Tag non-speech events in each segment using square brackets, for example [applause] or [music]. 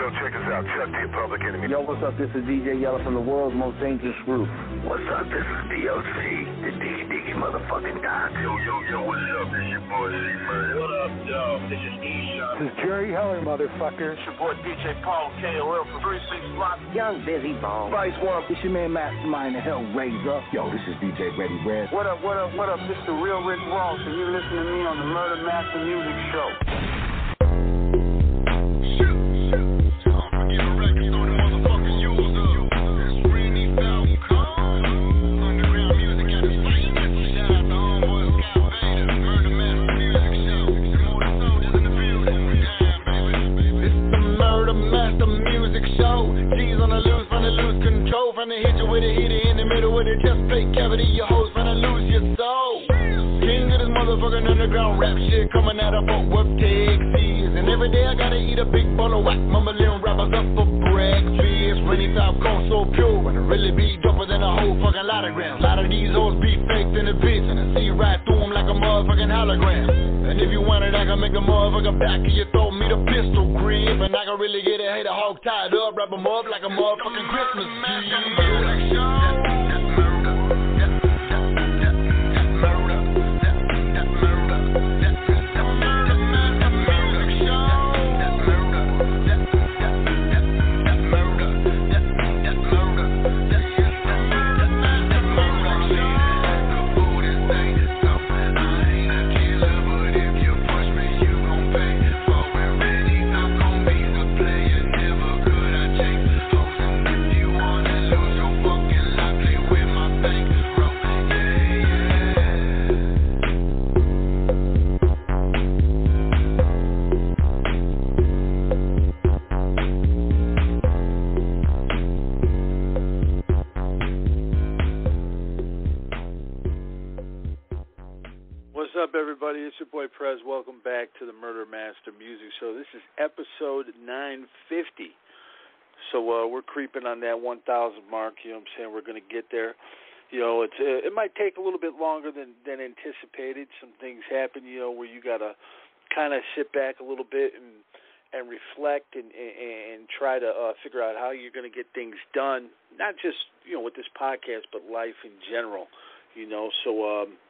Yo, check us out. Chuck D, Public Enemy. Yo, what's up? This is DJ Yella from the world's most dangerous group. What's up? This is DOC, the Diggy Diggy motherfucking Doc. Yo, yo, yo, what's up? This your boy C-Man. What up, yo? This is E-Shot. This is Jerry Heller, motherfucker. It's your boy DJ Paul KOL from 36 Block. Young Bizzy Bone. Vice One, it's your man Mastermind, the Hellraiser. Yo, this is DJ Ready Red. What up, what up, what up? This is the real Rick Ross, and you're listening to me on the Murder Master Music Show. Motherfucking underground rap shit coming out of Fort Worth, Texas. And every day I gotta eat a big bowl of whack, mumbling rappers up for breakfast. Rainy top cone so pure, and it really be doper than a whole fucking lot of grams. A lot of these hoes be faked in the bitch, and I see right through them like a motherfucking hologram. And if you want it, I can make a motherfucker back of your throat, me the pistol grip. And I can really get a hater hog tied up, wrap them up like a motherfucking Christmas tree. Everybody. It's your boy Prez. Welcome back to the Murder Master Music Show. This is episode 950. So uh, we're creeping on that 1,000 mark. You know what I'm saying? We're going to get there. You know, it's uh, it might take a little bit longer than than anticipated. Some things happen, you know, where you got to kind of sit back a little bit and and reflect and and, and try to uh, figure out how you're going to get things done. Not just you know with this podcast, but life in general. You know, so um,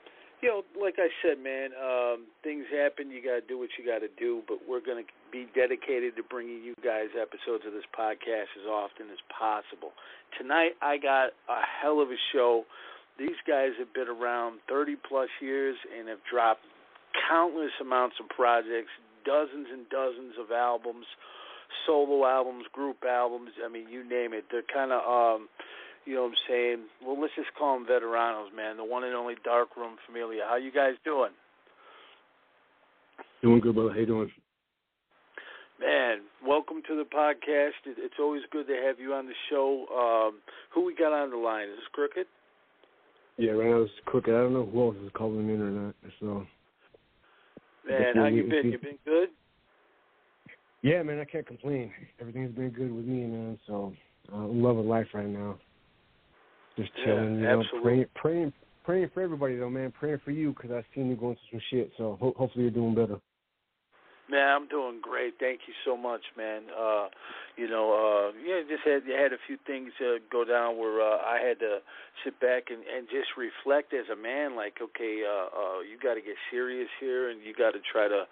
you know, like I said, man, um, things happen. You got to do what you got to do, but we're going to be dedicated to bringing you guys episodes of this podcast as often as possible. Tonight, I got a hell of a show. These guys have been around 30 plus years and have dropped countless amounts of projects, dozens and dozens of albums, solo albums, group albums. I mean, you name it. They're kind of. Um, you know what I'm saying? Well, let's just call them veteranos, man. The one and only Darkroom Familia. How you guys doing? Doing good, brother. How you doing? Man, welcome to the podcast. It's always good to have you on the show. Um, who we got on the line? Is this Crooked? Yeah, right now it's Crooked. I don't know who else is calling in or not. So. Man, how you been? You been good? Yeah, man, I can't complain. Everything's been good with me, man. So I'm loving life right now. Just chilling, yeah, you know, praying, praying, praying for everybody though, man. Praying for you because I seen you going through some shit. So ho- hopefully you're doing better. Man, I'm doing great. Thank you so much, man. Uh, you know, uh, yeah, just had had a few things uh, go down where uh, I had to sit back and, and just reflect as a man. Like, okay, uh, uh, you got to get serious here, and you got to try to,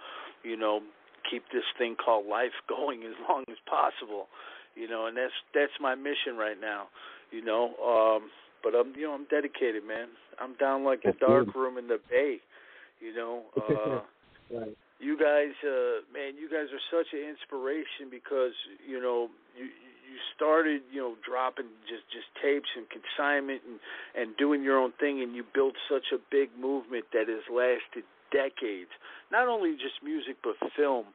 you know, keep this thing called life [laughs] going as long as possible. You know, and that's that's my mission right now you know. Um, but I'm, you know, I'm dedicated, man. I'm down like a dark room in the bay, you know. [laughs] Uh, right. You guys, uh, man, you guys are such an inspiration because you know you you started, you know, dropping just just tapes and consignment and and doing your own thing, and you built such a big movement that has lasted decades. Not only just music, but film.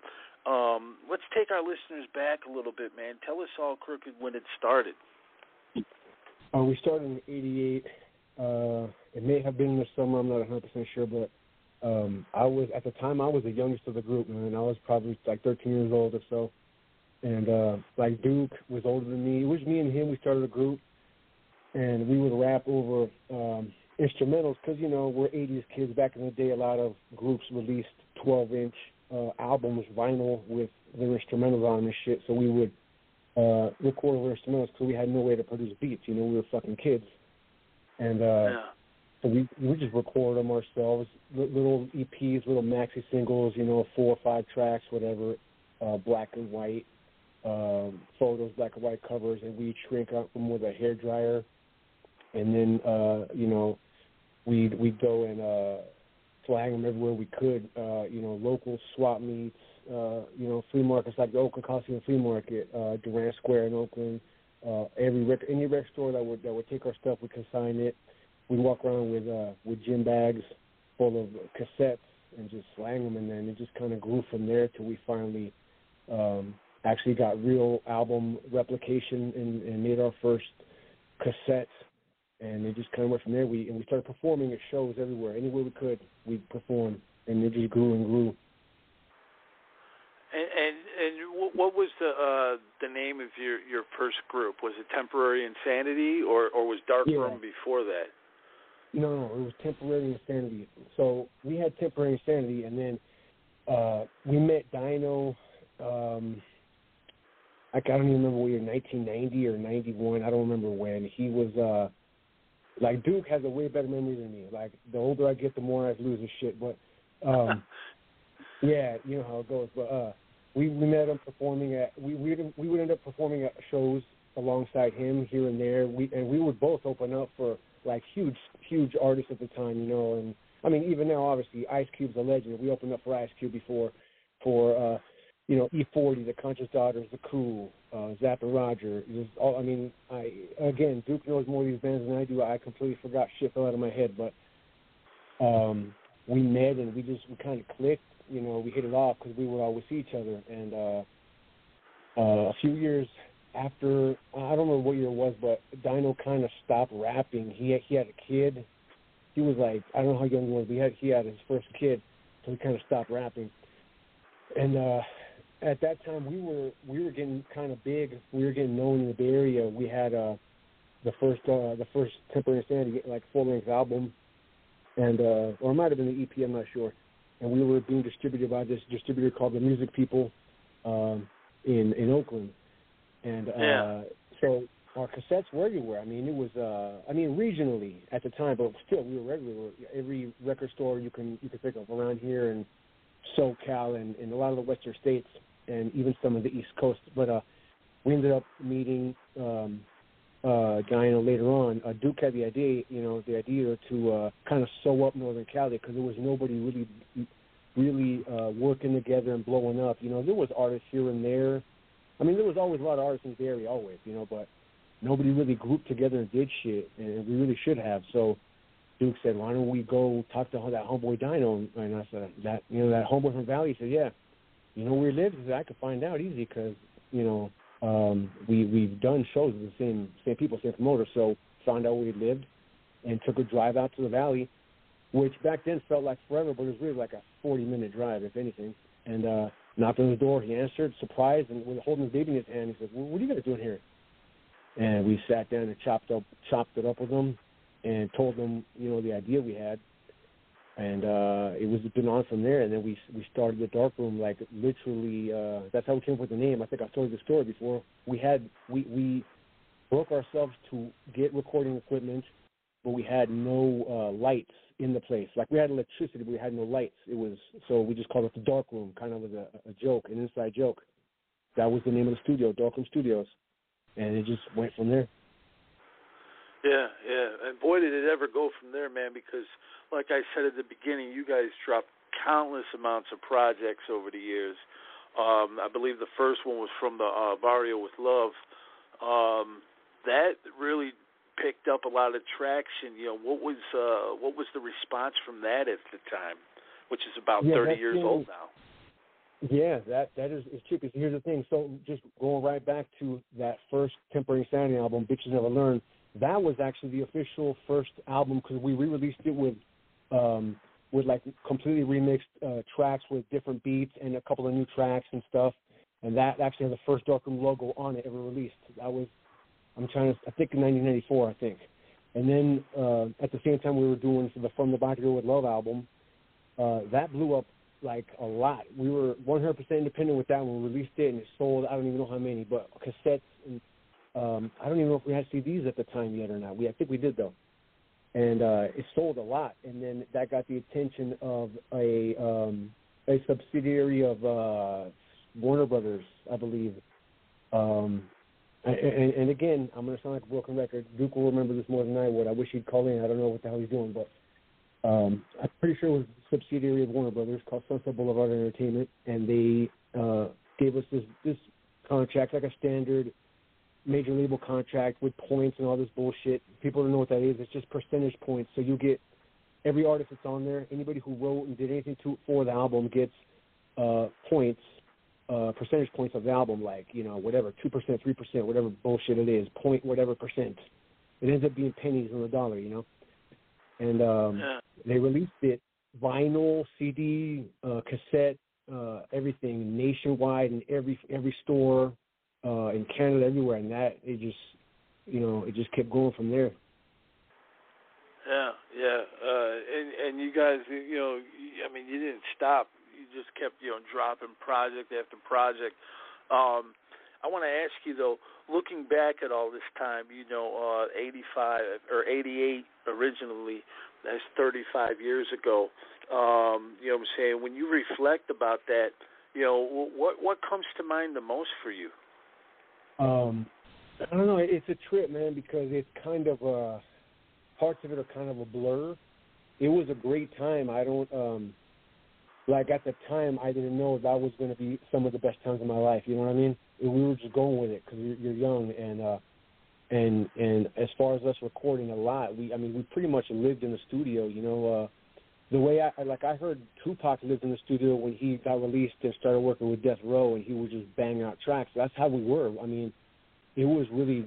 Um, let's take our listeners back a little bit, man. Tell us all, Crooked, when it started. Uh, we started in '88. Uh, it may have been in the summer. I'm not 100 percent sure, but um, I was at the time I was the youngest of the group, man. I was probably like 13 years old or so. And uh, like Duke was older than me. It was me and him. We started a group, and we would rap over um, instrumentals because you know we're 80s kids. Back in the day, a lot of groups released 12-inch uh, albums, vinyl with their instrumentals on and shit. So we would uh, record our instrumentals because we had no way to produce beats. You know, we were fucking kids, and uh, Yeah. so we we just record them ourselves, little EPs, little maxi singles. You know, four or five tracks, whatever, uh, black and white um, photos, black and white covers, and we shrink up them with a hair dryer, and then uh, you know, we'd we'd go and uh, flag them everywhere we could. Uh, you know, local swap meets, uh, you know, flea markets like the Oakland Coliseum Flea Market, uh, Durant Square in Oakland. Uh, every rec- any rec store that would that would take our stuff, we consign it. We'd walk around with uh, with gym bags full of cassettes and just slang them, and then it just kind of grew from there till we finally um, actually got real album replication and, and made our first cassettes. And it just kind of went from there. We and we started performing at shows everywhere, anywhere we could. We'd perform, and it just grew and grew. And and and what was the uh the name of your your first group? Was it Temporary Insanity or or was Dark Yeah. Room before that? No, no, it was temporary insanity. So we had temporary insanity, and then uh, we met Dino. Um, I don't even remember what year, 1990 or 91. I don't remember when. He was uh, like Duke has a way better memory than me. Like the older I get, the more I lose his shit. But um, [laughs] yeah, you know how it goes. But uh, we we met him performing at we we we would end up performing at shows alongside him here and there. We and we would both open up for like huge huge artists at the time, you know. And I mean, even now, obviously, Ice Cube's a legend. We opened up for Ice Cube before for uh, you know E40, The Conscious Daughters, The Coup, uh, Zapp and Roger. Just all I mean, I again, Duke knows more of these bands than I do. I completely forgot shit fell out of my head, but um, we met and we just we kind of clicked. You know, we hit it off because we would always see each other. And uh, uh, a few years after, I don't remember what year it was, but Dino kind of stopped rapping. He he had a kid. He was like, I don't know how young he was, but he had he had his first kid, so he kind of stopped rapping. And uh, at that time, we were we were getting kind of big. We were getting known in the Bay Area. We had uh, the first uh, the first Temporary Insanity like full length album, and uh, or it might have been the EP. I'm not sure. And we were being distributed by this distributor called the Music People um, in in Oakland. And uh, Yeah. so our cassettes were everywhere. I mean, it was uh, I mean regionally at the time, but still we were everywhere. Every record store you can you can think of around here and SoCal and, and a lot of the western states and even some of the East Coast. But uh, we ended up meeting um, uh, Dino later on. Uh, Duke had the idea, you know, the idea to uh, kind of sew up Northern Cali because there was nobody really, really uh, working together and blowing up. You know, there was artists here and there. I mean, there was always a lot of artists in the area, always, you know, but nobody really grouped together and did shit, and we really should have. So Duke said, "Why don't we go talk to that homeboy Dino?" And I said, "That you know that homeboy from Valley." He said, "Yeah, you know where he lives?" "I could find out easy because you know um, we we've done shows with the same same people, same promoter." So found out where he lived and took a drive out to the Valley, which back then felt like forever, but it was really like a 40 minute drive, if anything. And uh, knocked on his door. He answered, surprised, and with holding his baby in his hand, he said, well, "What are you guys doing here?" And we sat down and chopped up chopped it up with him and told them, you know, the idea we had. And uh it was been on from there and then we we started the dark room like literally uh that's how we came up with the name. I think I've told you the story before. We had we we broke ourselves to get recording equipment but we had no uh lights in the place. Like we had electricity but we had no lights. It was so we just called it the dark room, kind of as a, a joke, an inside joke. That was the name of the studio, Dark Room Studios. And it just went from there. Yeah, yeah. And boy, did it ever go from there, man, because like I said at the beginning, you guys dropped countless amounts of projects over the years. Um, I believe the first one was from the uh, Barrio with Love. Um, that really picked up a lot of traction. You know, what was uh, what was the response from that at the time, which is about Yeah, 30 years thing- old now? Yeah, that that is, is true. Because here's the thing. So just going right back to that first Temporary Insanity album, Bitches Never Learn. That was actually the official first album because we re-released it with um, with like completely remixed uh, tracks with different beats and a couple of new tracks and stuff. And that actually has the first Darkroom logo on it ever released. That was I'm trying to I think in 1994 I think. And then uh, at the same time we were doing the From the Door with Love album. Uh, that blew up like a lot. We were 100% independent with that when we released it, and it sold. I don't even know how many, but cassettes and um, I don't even know if we had CDs at the time yet or not. We I think we did though, and uh, it sold a lot. And then that got the attention of a um, a subsidiary of uh, Warner Brothers, I believe. Um, and, and again, I'm going to sound like a broken record. Duke will remember this more than I would. I wish he'd call in. I don't know what the hell he's doing, but um, I'm pretty sure it was a subsidiary of Warner Brothers called Sunset Boulevard Entertainment, and they uh, gave us this this contract, like a standard major label contract with points and all this bullshit. People don't know what that is. It's just percentage points. So you get every artist that's on there, anybody who wrote and did anything to for the album gets uh, points, uh, percentage points of the album, like you know whatever, two percent, three percent, whatever bullshit it is, point whatever percent. It ends up being pennies on the dollar, you know. And um, Yeah. they released it vinyl, CD, uh, cassette, uh, everything nationwide in every every store uh, in Canada, everywhere, and that it just you know it just kept going from there. Yeah, yeah, uh, and and you guys, you know, I mean, you didn't stop. You just kept, you know, dropping project after project. Um, I want to ask you though, looking back at all this time, you know, uh, 85 or 88 originally, that's 35 years ago. Um, you know what I'm saying? When you reflect about that, you know, what what comes to mind the most for you? Um, I don't know. It's a trip, man, because it's kind of uh, parts of it are kind of a blur. It was a great time. I don't um, like at the time I didn't know that was going to be some of the best times of my life. You know what I mean? We were just going with it because you're, you're young and uh, and and as far as us recording a lot, we I mean we pretty much lived in the studio. You know. The way I like I heard Tupac lived in the studio when he got released and started working with Death Row and he would just bang out tracks. That's how we were. I mean, it was really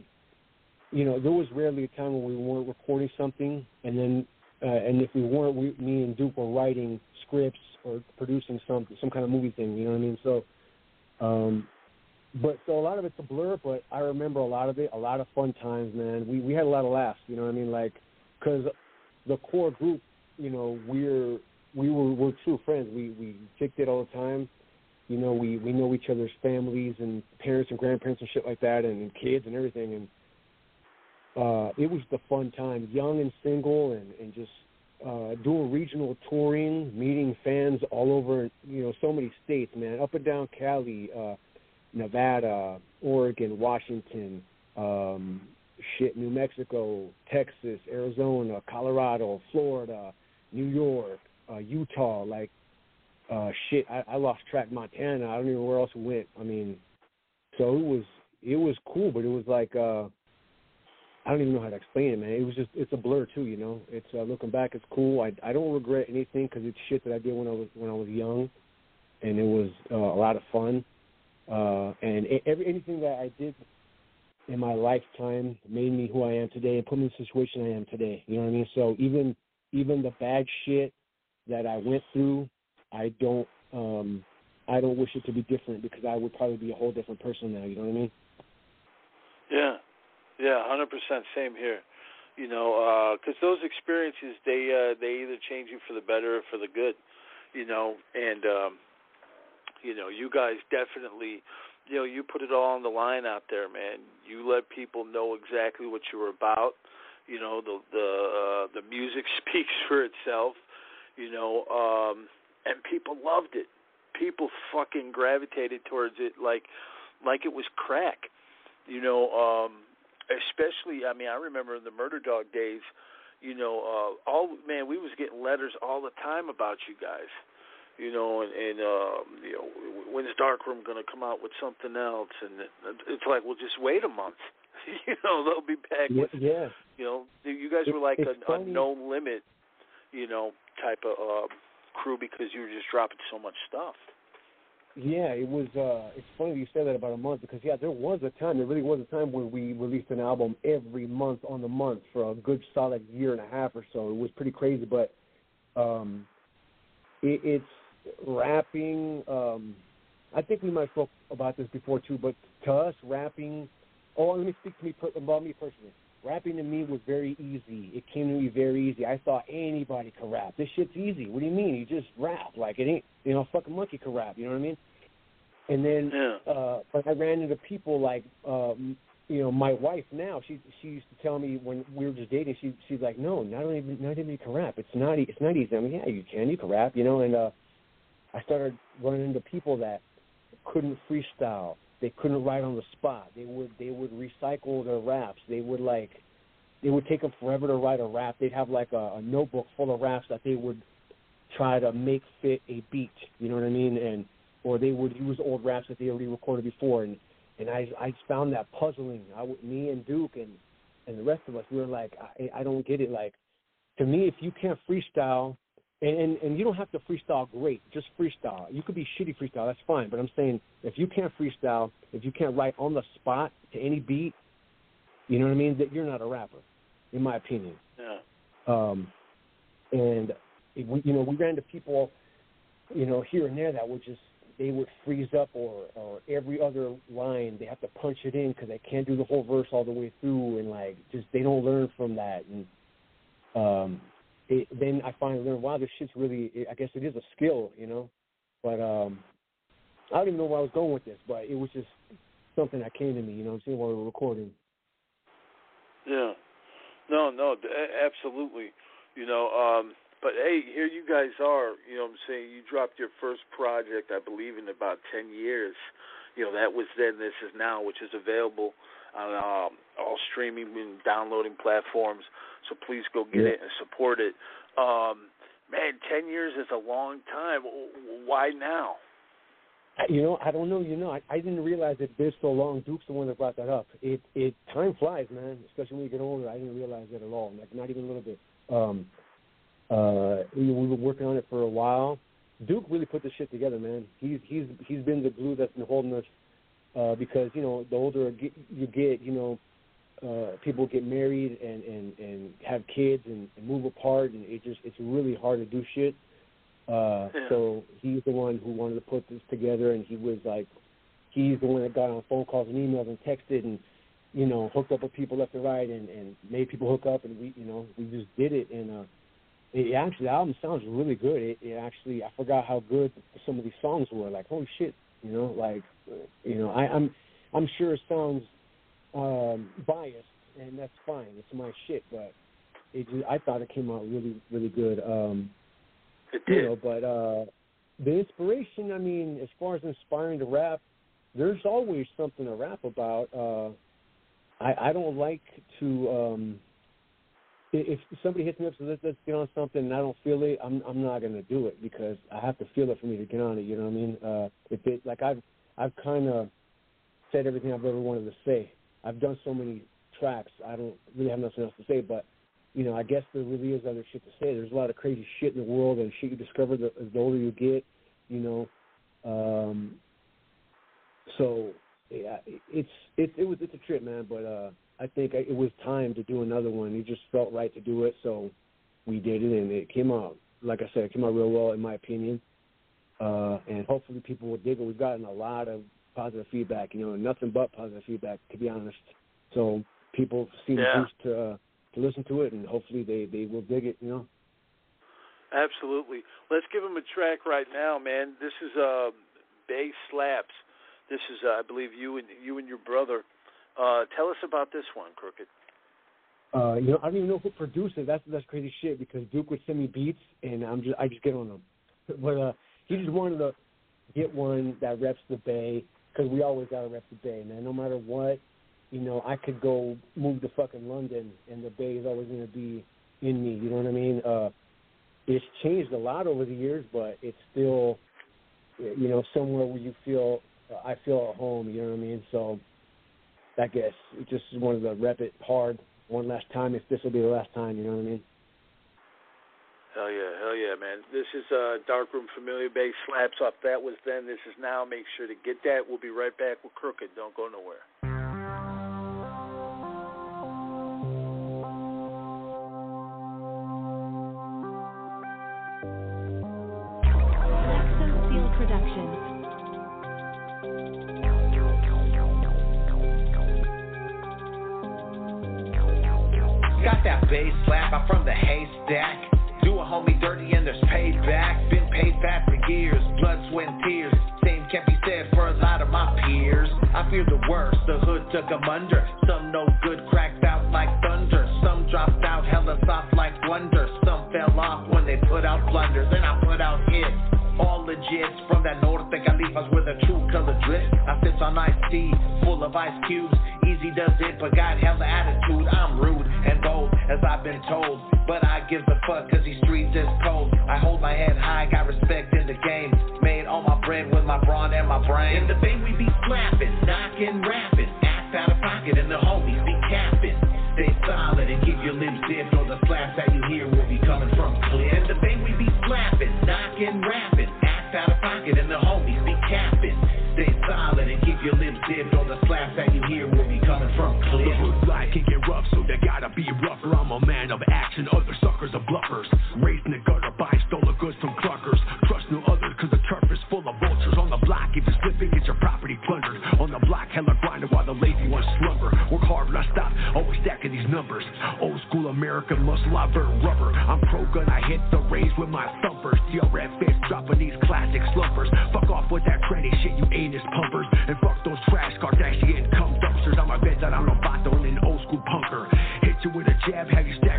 you know, there was rarely a time when we weren't recording something and then uh, and if we weren't we me and Duke were writing scripts or producing some some kind of movie thing, you know what I mean? So um but so a lot of it's a blur, but I remember a lot of it, a lot of fun times, man. We we had a lot of laughs, you know what I mean? Like cuz the core group you know, we're we were we're true friends. We we kicked it all the time. You know, we we know each other's families and parents and grandparents and shit like that, and, and kids and everything. And uh, it was the fun time, young and single, and and just uh, doing regional touring, meeting fans all over. You know, so many states, man, up and down Cali, uh, Nevada, Oregon, Washington. Um, shit, New Mexico, Texas, Arizona, Colorado, Florida, New York, uh, Utah, like uh shit, I, I lost track Montana. I don't even know where else we went. I mean so it was it was cool, but it was like uh I don't even know how to explain it, man. It was just it's a blur too, you know. It's uh, looking back, it's cool. I I don't regret anything because it's shit that I did when I was when I was young, and it was uh, a lot of fun. Uh, and every anything that I did in my lifetime made me who I am today and put me in the situation I am today. You know what I mean? So even even the bad shit that I went through, I don't um I don't wish it to be different because I would probably be a whole different person now, you know what I mean? Yeah. Yeah, 100% same here. You know, uh cuz those experiences they uh they either change you for the better or for the good, you know, and um you know, you guys definitely you know, you put it all on the line out there, man. You let people know exactly what you were about. You know, the the uh, the music [laughs] speaks for itself. You know, um, and people loved it. People fucking gravitated towards it like like it was crack. You know, um, especially. I mean, I remember in the Murder Dog days. You know, uh, all man, we was getting letters all the time about you guys you know, and, and um, you know, when's Darkroom going to come out with something else? And it's like, well, just wait a month. [laughs] you know, they'll be back yeah, with, yeah. you know, you guys were like a, a no limit, you know, type of uh, crew because you were just dropping so much stuff. Yeah, it was. uh It's funny you said that about a month because yeah, there was a time. There really was a time when we released an album every month on the month for a good solid year and a half or so. It was pretty crazy, but um, it, it's rapping. Um, I think we might spoke about this before too, but to us, rapping. Oh, let me speak to me about me personally. Rapping to me was very easy. It came to me very easy. I thought anybody could rap. This shit's easy. What do you mean? You just rap. Like it ain't you know, a fucking monkey could rap, you know what I mean? And then yeah. uh but I ran into people like um you know, my wife now, she she used to tell me when we were just dating, she she's like, No, not even not even you can rap. It's not it's not easy. I mean, yeah, you can, you can rap, you know, and uh I started running into people that couldn't freestyle. They couldn't write on the spot. They would they would recycle their raps. They would like it would take them forever to write a rap. They'd have like a, a notebook full of raps that they would try to make fit a beat. You know what I mean? And or they would use old raps that they already recorded before. And and I I found that puzzling. I me and Duke and and the rest of us we were like I I don't get it. Like to me, if you can't freestyle and, and and you don't have to freestyle great, just freestyle. You could be shitty freestyle, that's fine. But I'm saying if you can't freestyle, if you can't write on the spot to any beat, you know what I mean, that you're not a rapper, in my opinion. Yeah. Um, and we, you know, we ran into people, you know, here and there that would just they would freeze up, or or every other line they have to punch it in because they can't do the whole verse all the way through, and like just they don't learn from that. And um, it, then I finally learned, wow, this shit's really. I guess it is a skill, you know. But um, I don't even know where I was going with this, but it was just something that came to me, you know, what I'm saying while we were recording. Yeah. No, no, absolutely. You know, um, but hey, here you guys are. You know, what I'm saying you dropped your first project, I believe, in about ten years. You know, that was then. This is now, which is available on um, all streaming and downloading platforms. So please go get Yeah. it and support it. Um, man, ten years is a long time. W- Why now? You know, I don't know. You know, I, I didn't realize it been so long. Duke's the one that brought that up. It it time flies, man. Especially when you get older. I didn't realize that at all. Like not even a little bit. Um, uh, we, we were working on it for a while. Duke really put this shit together, man. He's he's he's been the glue that's been holding us. Uh, because you know, the older you get, you know, uh, people get married and and and have kids and, and move apart, and it just it's really hard to do shit. Uh, Yeah. So he's the one who wanted to put this together, and he was like, he's the one that got on phone calls and emails and texted and, you know, hooked up with people left and right and and made people hook up, and we, you know, we just did it. And uh, it actually the album sounds really good. It, it actually I forgot how good some of these songs were. Like holy shit, you know, like, you know, I, I'm I'm sure it sounds um, biased, and that's fine. It's my shit, but it just, I thought it came out really really good. Um, It you did. know, but uh the inspiration, I mean, as far as inspiring to rap, there's always something to rap about. Uh I I don't like to. Um, if somebody hits me up and says let's, let's get on something and I don't feel it, I'm I'm not gonna do it because I have to feel it for me to get on it. You know what I mean? Uh, if it like I've I've kind of said everything I've ever wanted to say. I've done so many tracks, I don't really have nothing else to say. But you know, I guess there really is other shit to say. There's a lot of crazy shit in the world and shit you discover the, the older you get. You know, um, so yeah, it's it it was it's a trip, man. But uh, I think it was time to do another one. It just felt right to do it, so we did it, and it came out. Like I said, it came out real well, in my opinion. Uh, and hopefully people will dig it. We've gotten a lot of positive feedback, you know, nothing but positive feedback, to be honest. So people seem Yeah. used to uh, to listen to it, and hopefully they they will dig it, you know. Absolutely. Let's give him a track right now, man. This is uh, Bay Slaps. This is, uh, I believe, you and you and your brother. Uh, tell us about this one, Crooked. Uh, you know, I don't even know who produced it. That's that's crazy shit because Duke would send me beats and I'm just I just get on them. [laughs] But uh, he just wanted to get one that reps the Bay because we always gotta rep the Bay, man. No matter what, you know, I could go move to fucking London and the Bay is always gonna be in me. You know what I mean? Uh, it's changed a lot over the years, but it's still, you know, somewhere where you feel I feel at home. You know what I mean? So I guess just wanted to rep it hard one last time if this will be the last time, you know what I mean? Hell yeah, hell yeah, man. This is uh, Darkroom Familia Bay Slaps Up. That was then. This is now. Make sure to get that. We'll be right back with Crooked. Don't go nowhere. Work hard, not stop, always stacking these numbers. Old school American muscle, I burn rubber. I'm pro gun, I hit the range with my thumpers. DRF fist dropping these classic slumpers. Fuck off with that trendy shit, you anus pumpers. And fuck those trash Kardashian cum dumpsters. I'm a vet that I'm Lovato and an old school punker. Hit you with a jab, have you stagger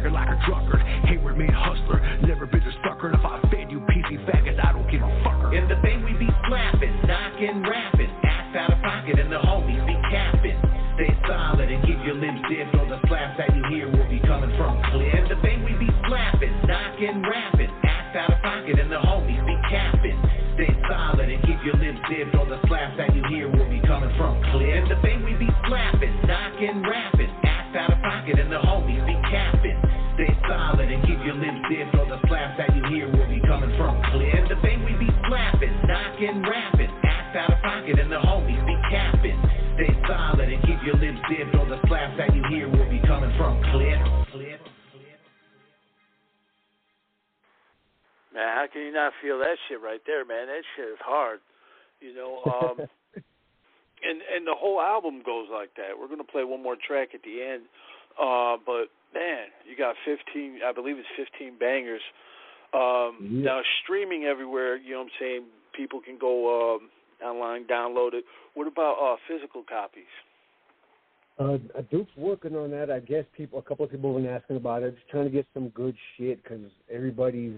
from clear. The we be slapping, knocking, rapping. Out of pocket, and the homies be capping. Stay solid and keep your lips the slaps that you hear will be coming from clear. The we be slapping, knocking, rapping. Out of pocket, and the homies be capping. Stay solid and keep your lips the slaps that you hear will be coming from clear. clear. Man, how can you not feel that shit right there, man? That shit is hard. You know, um [laughs] and and the whole album goes like that. We're gonna play one more track at the end. Uh but man, you got fifteen I believe it's fifteen bangers. Um Yeah. now streaming everywhere, you know what I'm saying, people can go um online, download it. What about uh physical copies? Uh, Duke's working on that. I guess people, a couple of people have been asking about it. Just trying to get some good shit because everybody's,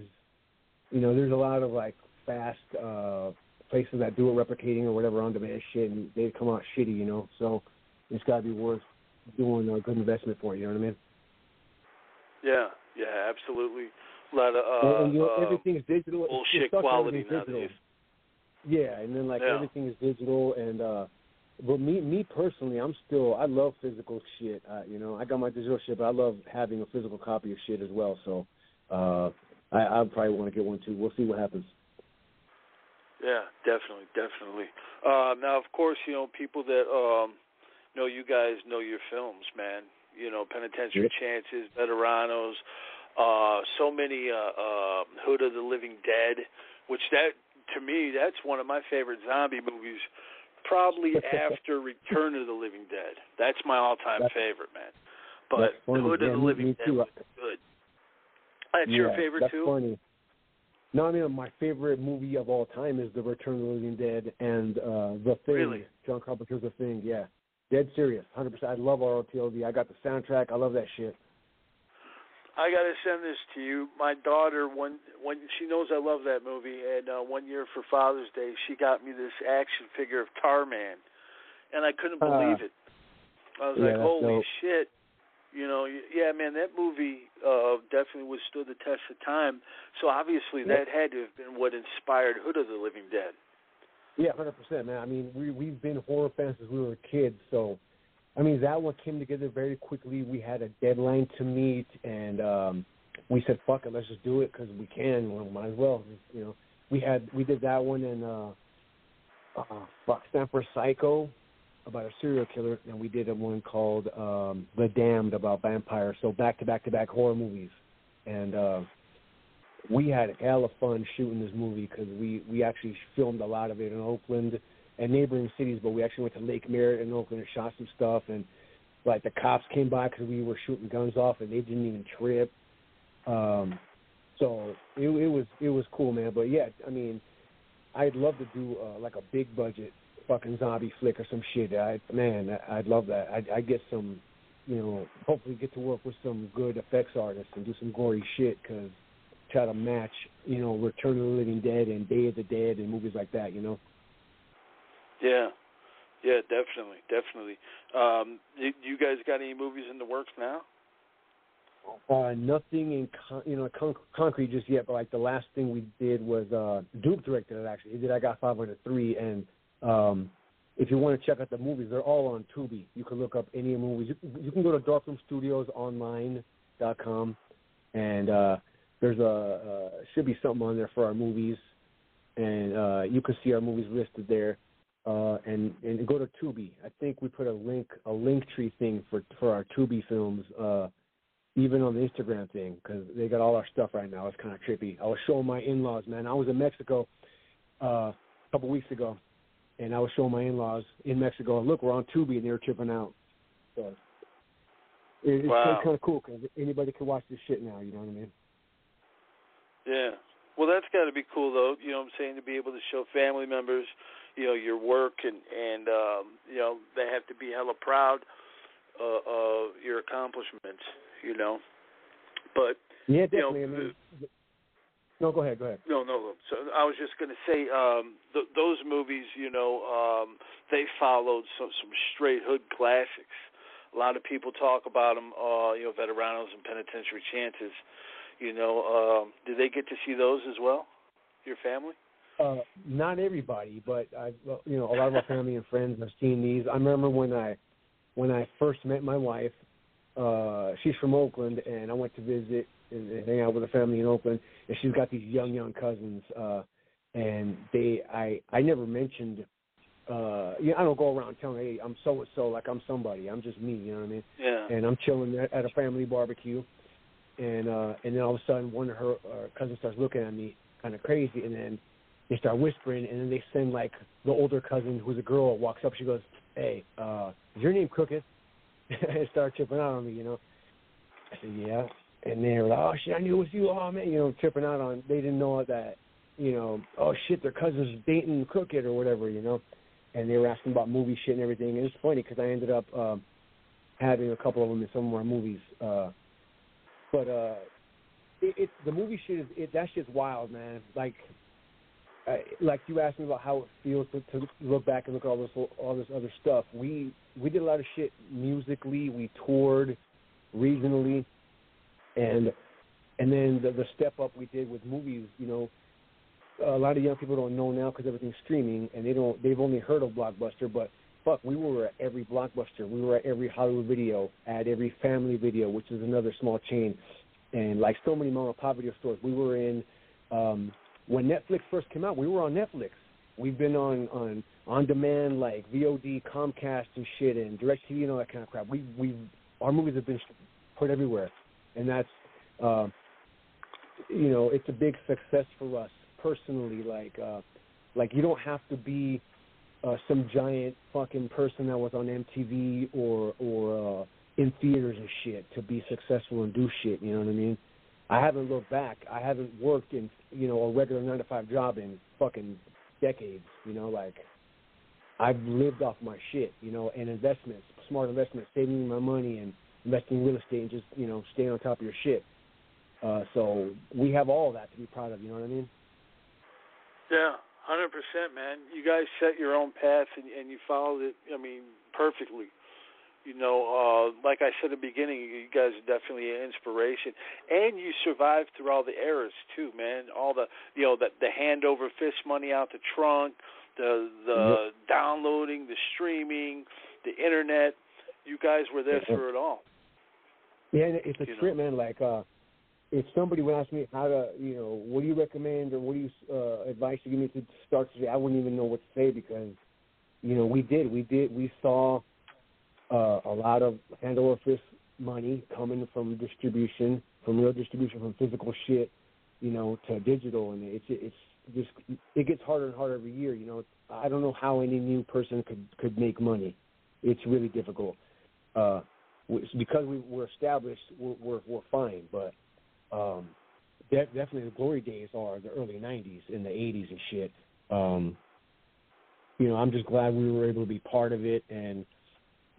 you know, there's a lot of like fast uh places that do it replicating or whatever on demand shit, and they come out shitty, you know. So it's got to be worth doing a good investment for it. You know what I mean? Yeah, yeah, absolutely. A lot of uh, and, you know, uh, everything's digital. Bullshit it's quality digital. nowadays. Yeah, and then like Yeah. everything is digital and uh but me me personally, I'm still I love physical shit. Uh, you know, I got my digital shit, but I love having a physical copy of shit as well. So uh I I probably want to get one too. We'll see what happens. Yeah, definitely, definitely. Uh, now, of course, you know people that um, know you guys know your films, man. You know, Penitentiary Chances, Veteranos, uh, so many uh, uh, Hood of the Living Dead, which that to me that's one of my favorite zombie movies. Probably [laughs] after Return of the Living Dead. That's my all-time That's- favorite, man. But. Hood of Yeah, the Living Dead too. was good. That's your favorite that's too. funny. No, I mean my favorite movie of all time is The Return of the Living Dead and uh The Thing. Really? John Carpenter's The Thing. Yeah, dead serious, hundred percent. I love ROTLD. I got the soundtrack. I love that shit. I gotta send this to you. My daughter, when when she knows I love that movie, and uh, one year for Father's Day, she got me this action figure of Tarman, and I couldn't Uh, believe it. I was yeah, like, "Holy dope. shit!" You know, yeah, man, that movie uh, definitely withstood the test of time. So obviously, Yeah. that had to have been what inspired Hood of the Living Dead. Yeah, hundred percent, man. I mean, we we've been horror fans since we were kids, so I mean that one came together very quickly. We had a deadline to meet, and um we said, "Fuck it, let's just do it because we can. Well, might as well." You know, we had we did that one and uh, uh fuck Stanford Psycho about a serial killer, and we did a one called um The Damned about vampires. So back to back to back horror movies, and uh we had hella fun shooting this movie because we we actually filmed a lot of it in Oakland and neighboring cities, but we actually went to Lake Merritt in Oakland and shot some stuff. And like the cops came by because we were shooting guns off and they didn't even trip. Um, so it, it was it was cool, man. But yeah, I mean, I'd love to do uh, like a big budget fucking zombie flick or some shit. I man, I'd love that. I'd, I'd get some, you know, hopefully get to work with some good effects artists and do some gory shit because try to match, you know, Return of the Living Dead and Day of the Dead and movies like that, you know. Yeah, yeah, definitely, definitely. Um, you, you guys got any movies in the works now? Uh, nothing in con- you know con- concrete just yet, but like the last thing we did was uh Duke directed it actually. He did I Got 503, and um if you want to check out the movies, they're all on Tubi. You can look up any movies. You, you can go to darkroomstudiosonline.com, and uh there's a uh, should be something on there for our movies, and uh you can see our movies listed there. Uh, and and go to Tubi. I think we put a link a link tree thing for for our Tubi films. Uh, even on the Instagram thing because they got all our stuff right now. It's kind of trippy. I was showing my in-laws, man. I was in Mexico uh, a couple weeks ago, and I was showing my in-laws in Mexico. Look, we're on Tubi, and they were tripping out. So it, it's, wow. it's kind of cool because anybody can watch this shit now. You know what I mean? Yeah. Well, that's got to be cool, though. You know what I'm saying? To be able to show family members, you know, your work, and and um, you know, they have to be hella proud uh, of your accomplishments you know. But yeah, definitely. You know, I mean, no, go ahead. Go ahead. No, no. So I was just going to say um, th- those movies. You know, um, they followed some some straight hood classics. A lot of people talk about them. Uh, you know, Veteranos and Penitentiary Chances. You know, um, did they get to see those as well? Your family? Uh, not everybody, but I, you know, a lot of my family and friends have seen these. I remember when I, when I first met my wife, uh she's from Oakland and I went to visit and, and hang out with a family in Oakland and she's got these young young cousins uh and they I I never mentioned uh you know, I don't go around telling hey I'm so and so like I'm somebody. I'm just me you know what I mean? Yeah. And I'm chilling at, at a family barbecue and uh and then all of a sudden one of her uh, cousins starts looking at me kind of crazy and then they start whispering and then they send like the older cousin who's a girl walks up. She goes hey uh is your name Crooked? [laughs] And start tripping out on me, you know. I said, yeah. And they were like, oh, shit, I knew it was you. Oh, man, you know, tripping out on, they didn't know that, you know, oh, shit, their cousin's dating Crooked or whatever, you know. And they were asking about movie shit and everything. And it's funny because I ended up um, having a couple of them in some of our movies. Uh, but uh, it, it, the movie shit, is it, that shit's wild, man. Like, uh, like you asked me about how it feels to, to look back and look at all this all this other stuff. We we did a lot of shit musically. We toured regionally, and and then the, the step up we did with movies. You know, a lot of young people don't know now because everything's streaming, and they don't. They've only heard of Blockbuster, but fuck, we were at every Blockbuster. We were at every Hollywood Video, at every Family Video, which is another small chain, and like so many mom and pop video stores. We were in. Um, when Netflix first came out, we were on Netflix. We've been on on on demand like VOD, Comcast and shit, and DirecTV and all that kind of crap. We we our movies have been put everywhere, and that's uh, you know it's a big success for us personally. Like uh, like you don't have to be uh, some giant fucking person that was on MTV or or uh, in theaters and shit to be successful and do shit. You know what I mean? I haven't looked back. I haven't worked in you know a regular nine to five job in fucking decades. You know, like I've lived off my shit. You know, and investments, smart investments, saving my money and investing in real estate and just you know staying on top of your shit. Uh, so we have all that to be proud of. You know what I mean? Yeah, hundred percent, man. You guys set your own path and, and you followed it. I mean, perfectly you know, uh, like I said at the beginning, you guys are definitely an inspiration, and you survived through all the eras too, man. All the, you know, the the hand over fist money out the trunk, the the mm-hmm. downloading, the streaming, the internet. You guys were there mm-hmm. through it all. Yeah, it's a you trip, know. man. Like, uh, if somebody would ask me how to, you know, what do you recommend or what do you uh, advice you give me to start today, I wouldn't even know what to say because, you know, we did, we did, we saw uh, a lot of hand over fist money coming from distribution, from real distribution, from physical shit, you know, to digital, and it's it's just it gets harder and harder every year. You know, I don't know how any new person could could make money. It's really difficult, uh, because we were established, we're we're, we're fine. But um, de- definitely the glory days are the early '90s and the '80s and shit. Um, you know, I'm just glad we were able to be part of it and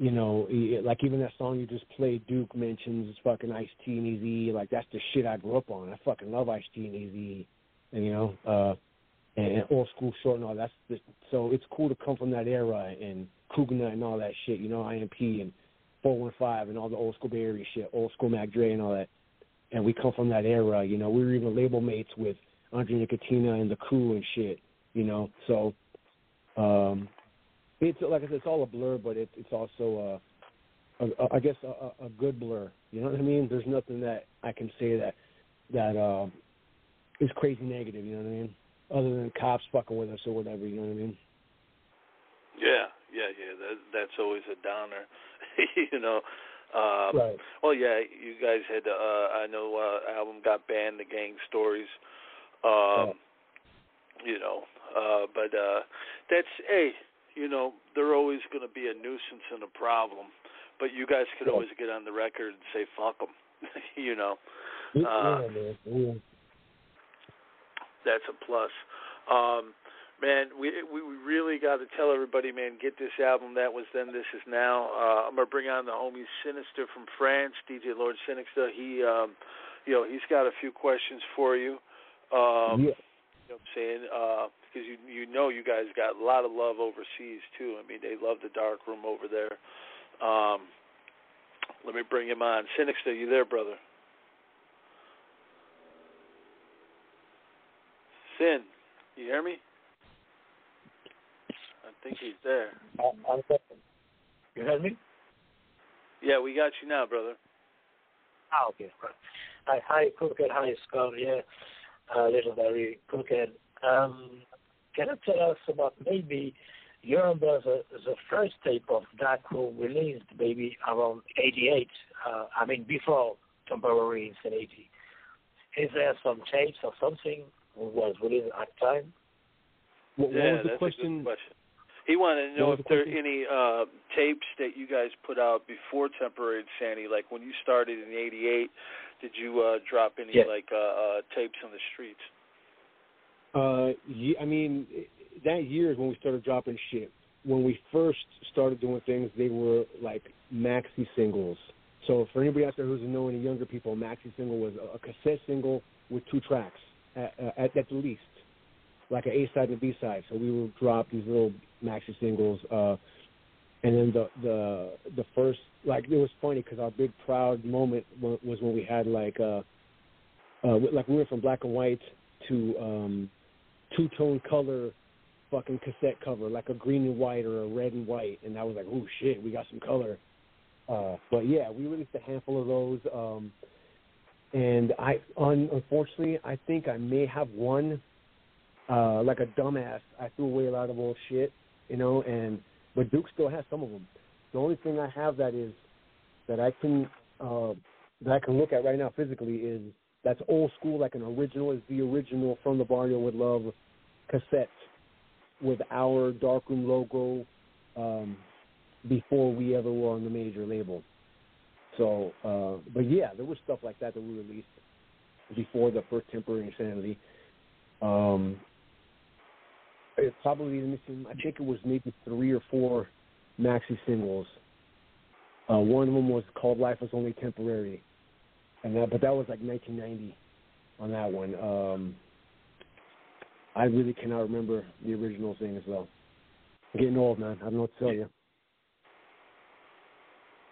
you know, like even that song you just played, Duke mentions fucking Ice T and Eazy. Like that's the shit I grew up on. I fucking love Ice T and Eazy, and you know, uh, and, and old school short and all. That's the, so it's cool to come from that era and Cougar and all that shit. You know, IMP and 415 and all the old school Bay Area shit, old school Mac Dre and all that. And we come from that era. You know, we were even label mates with Andre Nickatina and the crew and shit. You know, so um, it's like I said, it's all a blur, but it, it's also, uh, a, a, I guess, a, a good blur. You know what I mean? There's nothing that I can say that that uh, is crazy negative. You know what I mean? Other than cops fucking with us or whatever. You know what I mean? Yeah, yeah, yeah. That that's always a downer. [laughs] you know. Um, right. Well, yeah, you guys had. Uh, I know uh, album got banned. The gang stories. Um, yeah. You know, uh, but uh, that's hey you know, they're always going to be a nuisance and a problem. But you guys could yeah. always get on the record and say "fuck them," [laughs] you know. Yeah, uh, man. Yeah. That's a plus. Um, man, we we really got to tell everybody, man, get this album. That was then, this is now. Uh, I'm gonna bring on the homie Sinister from France, DJ Lord Sinister. He, um, you know, he's got a few questions for you. Um, yeah. You know what I'm saying? Because uh, you you know you guys got a lot of love overseas too. I mean, they love the dark room over there. Um, let me bring him on. Sinister, you there, brother? Sin, you hear me? I think he's there. I'm You heard me? Yeah, we got you now, brother. Ah, okay. Hi, hi, Crooked. Hi, Scott. Yeah, uh, Little Barry Crooked. Um, can you tell us about maybe you remember the, the first tape of Dark Room released maybe around 88, uh, I mean before Temporary Insanity. Is there some tapes or something was released at the time? What, yeah, what was the that's question? a good question. He wanted to know if there are any uh, tapes that you guys put out before Temporary Insanity, like when you started in '88. Did you uh, drop any Yes. like uh, uh, tapes on the streets? Uh, I mean, that year is when we started dropping shit. When we first started doing things, they were like maxi singles. So for anybody out there who's knowing any younger people, a maxi single was a, a cassette single with two tracks at, at, at the least, like an A side and a B side. So we would drop these little maxi singles, uh, and then the the the first like it was funny because our big proud moment was when we had like uh, uh like we went from black and white to um two tone color fucking cassette cover, like a green and white or a red and white, and I was like, oh shit, we got some color. Uh, but yeah, we released a handful of those, um, and I un- unfortunately I think I may have one. Uh, like a dumbass, I threw away a lot of old shit, you know, and but Duke still has some of them. The only thing I have that is that I can uh, that I can look at right now physically is that's old school, like an original is the original from the Barrio with Love cassette with our darkroom logo um, before we ever were on the major label. So, uh, but yeah, there was stuff like that that we released before the first temporary insanity. Um, it probably missing. I think it was maybe three or four maxi singles. Uh, one of them was called "Life Was Only Temporary," and that, but that was like 1990 on that one. Um, I really cannot remember the original thing as well. I'm getting old, man. I don't know what to tell you.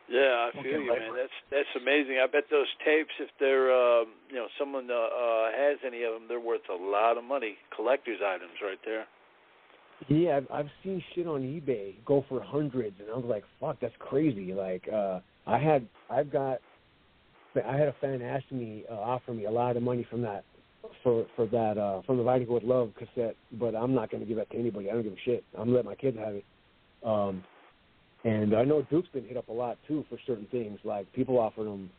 Yeah, I feel Okay, you, man. That's that's amazing. I bet those tapes, if they're, uh, you know, someone uh, uh, has any of them, they're worth a lot of money. Collector's items, right there. Yeah, I've, I've seen shit on eBay go for hundreds, and I was like, "Fuck, that's crazy!" Like, uh, I had, I've got, I had a fan ask me, uh, offer me a lot of money from that, for for that, uh, from the Viking with Love cassette, but I'm not going to give that to anybody. I don't give a shit. I'm gonna let my kids have it. Um, and I know Duke's been hit up a lot too for certain things. Like people offered him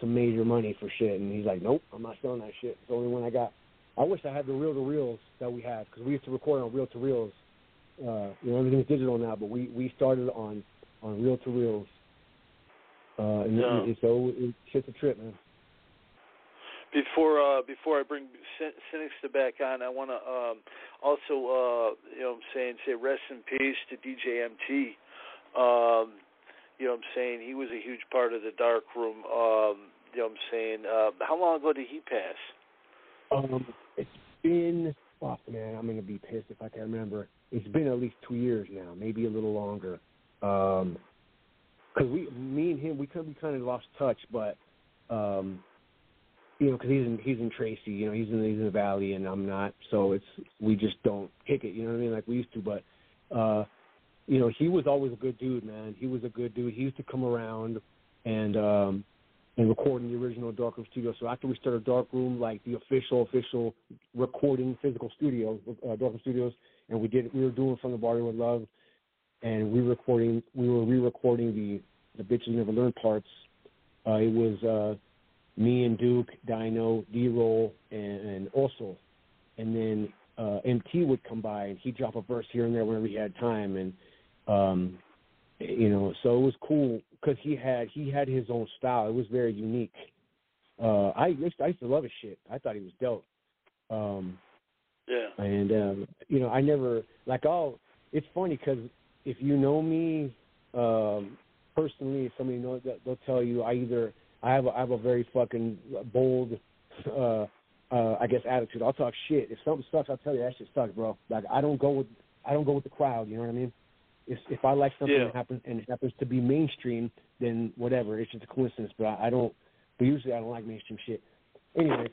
some major money for shit, and he's like, "Nope, I'm not selling that shit." It's the only one I got. I wish I had the reel to reels that we had because we used to record on reel to reels. Uh, you know, everything's digital now, but we we started on on reel to reels, Uh, and Yeah. it, so it, shit's a trip, man. Before uh, before I bring Cynics back on, I want to um, also uh, you know I'm saying say rest in peace to DJ MT. Um, you know what I'm saying he was a huge part of the dark room. Um, you know what I'm saying uh, how long ago did he pass? Um, it's been fuck, man. I'm gonna be pissed if I can't remember. It's been at least two years now, maybe a little longer. Um 'cause we, me and him, we of, we kind of lost touch, but um, you know, 'cause he's in he's in Tracy, you know, he's in he's in the Valley, and I'm not, so it's we just don't kick it, you know what I mean, like we used to. But uh, you know, he was always a good dude, man. He was a good dude. He used to come around and um and record in the original Darkroom studio. So after we started Darkroom, like the official, official recording physical studio, uh, Darkroom Studios, and we did, we were doing from the Barrio with Love, and we recording, we were re-recording the the bitches never learn parts. Uh, it was uh, me and Duke, Dino, D-Roll, and, and also, and then uh, MT would come by and he'd drop a verse here and there whenever he had time, and um, you know, so it was cool because he had he had his own style. It was very unique. Uh, I used to, I used to love his shit. I thought he was dope. Um, Yeah. and um, you know, I never like oh, it's funny because if you know me um, personally, if somebody knows that, they'll tell you I either I have a, I have a very fucking bold, uh, uh, I guess attitude. I'll talk shit. If something sucks, I'll tell you that shit sucks, bro. Like I don't go with I don't go with the crowd. You know what I mean? If if I like something Yeah. that happens and it happens to be mainstream, then whatever. It's just a coincidence. But I, I don't. But usually I don't like mainstream shit. Anyway,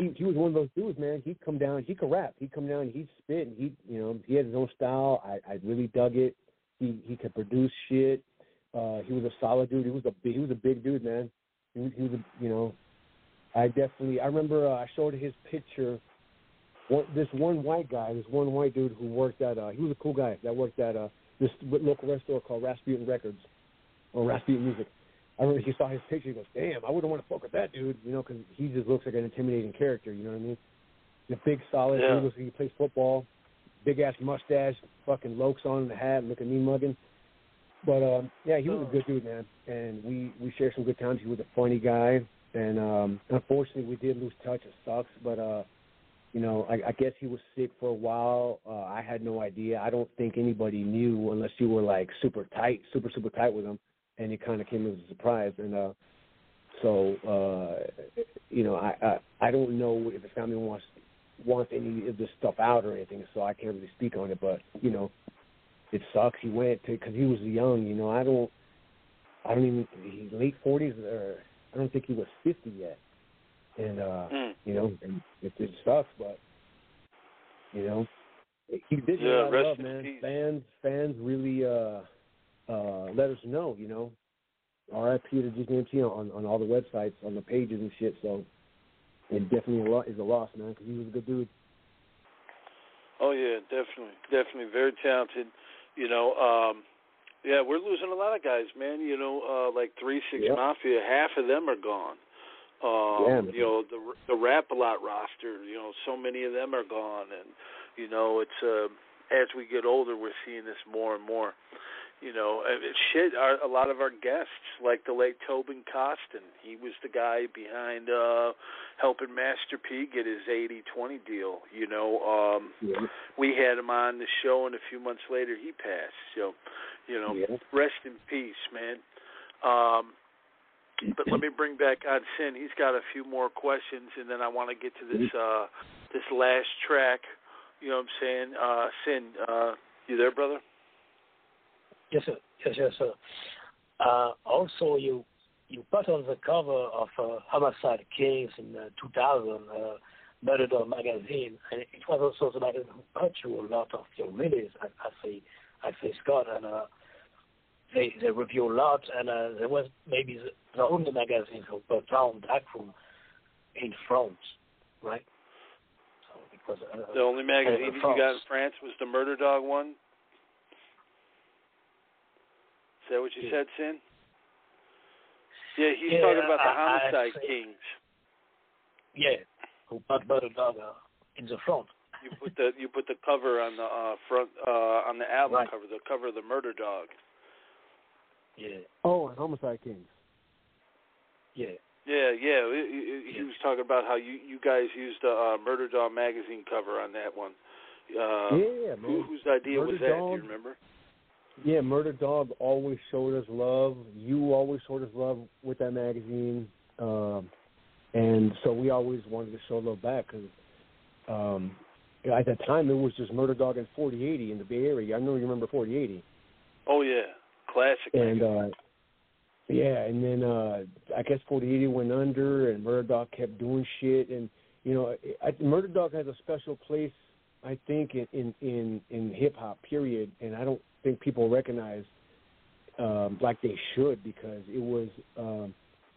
he he was one of those dudes, man. He'd come down, he could rap. He'd come down, he'd spit, and he you know he had his own style. I I really dug it. He he could produce shit. Uh, he was a solid dude. He was a he was a big dude, man. He was, he was a, you know, I definitely I remember uh, I showed his picture. One, this one white guy, this one white dude who worked at uh, he was a cool guy that worked at uh, this local record store called Rasputin Records or Rasputin Music. I remember he saw his picture. He goes, "Damn, I wouldn't want to fuck with that dude," you know, because he just looks like an intimidating character. You know what I mean? The big, solid. Yeah. He looks like he plays football, big ass mustache, fucking lokes on the hat, looking me mugging. But um, yeah, he was a good dude, man, and we we shared some good times. He was a funny guy, and um, unfortunately, we did lose touch. It sucks, but uh, you know, I, I guess he was sick for a while. Uh, I had no idea. I don't think anybody knew unless you were like super tight, super super tight with him, and it kind of came as a surprise. And uh, so, uh, you know, I, I I don't know if the family wants wants any of this stuff out or anything, so I can't really speak on it. But you know, it sucks. He went because he was young. You know, I don't, I don't even he's late forties or I don't think he was fifty yet. And uh, Mm. you know, and it, it sucks, but you know, he did Yeah, a lot of love, man. peace. Fans, fans really uh, uh, let us know. You know, R.I.P. to GMT on on all the websites, on the pages and shit. So it definitely a lot is a loss, man, because he was a good dude. Oh yeah, definitely, definitely very talented. You know, um, yeah, we're losing a lot of guys, man. You know, uh, like Three Six Yep. Mafia, half of them are gone. Um, you know, the the Rap a Lot roster. You know, so many of them are gone, and you know, it's uh, as we get older, we're seeing this more and more. You know, and it shit. Our, a lot of our guests, like the late Tobin Costin, he was the guy behind uh helping Master P get his 80-20 deal. You know, um, Yeah. we had him on the show, and a few months later he passed. So, you know, Yeah. rest in peace, man. Um, but let me bring back on Sin. He's got a few more questions, and then I want to get to this uh, this last track. You know what I'm saying? Uh, Sin, uh, you there, brother? Yes, sir. Yes, yes, sir. Uh, also, you you put on the cover of uh, Homicide Kings in uh, 2000, uh, Murder Dog magazine, and it was also like a lot of your release. I, I say, I say Scott, and uh, they they review a lot, and uh, there was maybe the, the only magazine who put down Darkroom in France, right? So it was uh, The only magazine you got in France. France was the Murder Dog one. Is that what you said, Sin? Yeah, he's Yeah, talking about the I- I Homicide see. Kings. Yeah, who put Murder Dog uh, in the front. You put the you put the cover on the uh, front uh, on the album Right. cover, the cover of the Murder Dog. Yeah. Oh, and Homicide Kings. Yeah. Yeah, yeah. He, he was talking about how you you guys used the uh, Murder Dog magazine cover on that one. Uh, yeah, man. Who, whose idea Murder was that? Dog, Do you remember? Yeah, Murder Dog always showed us love. You always showed us love with that magazine, um, and so we always wanted to show love back because um, at that time it was just Murder Dog and 4080 in the Bay Area. I know you remember 4080. Oh yeah, classic. And uh, yeah, and then uh, I guess 4080 went under, and Murder Dog kept doing shit, and you know, I, Murder Dog has a special place, I think, in in in, in hip hop. Period, and I don't think people recognize um, like they should because it was um,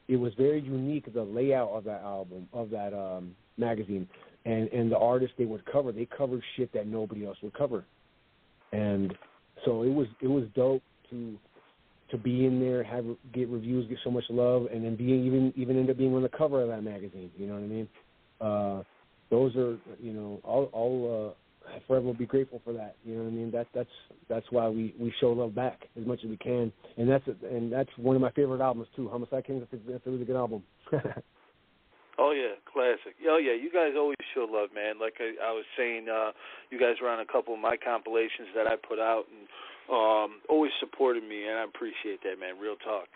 it was very unique the layout of that album of that um, magazine and and the artists they would cover they covered shit that nobody else would cover and so it was it was dope to to be in there have get reviews get so much love and then being even even end up being on the cover of that magazine you know what I mean uh those are you know I'll I'll uh forever be grateful for that. You know what I mean? That that's that's why we we show love back as much as we can, and that's a, and that's one of my favorite albums too. Homicide Kings. I think that's a really good album. [laughs] oh yeah, classic. Oh yeah, you guys always show love, man. Like I, I was saying, uh, you guys were on a couple of my compilations that I put out, and um, always supported me, and I appreciate that, man. Real talk.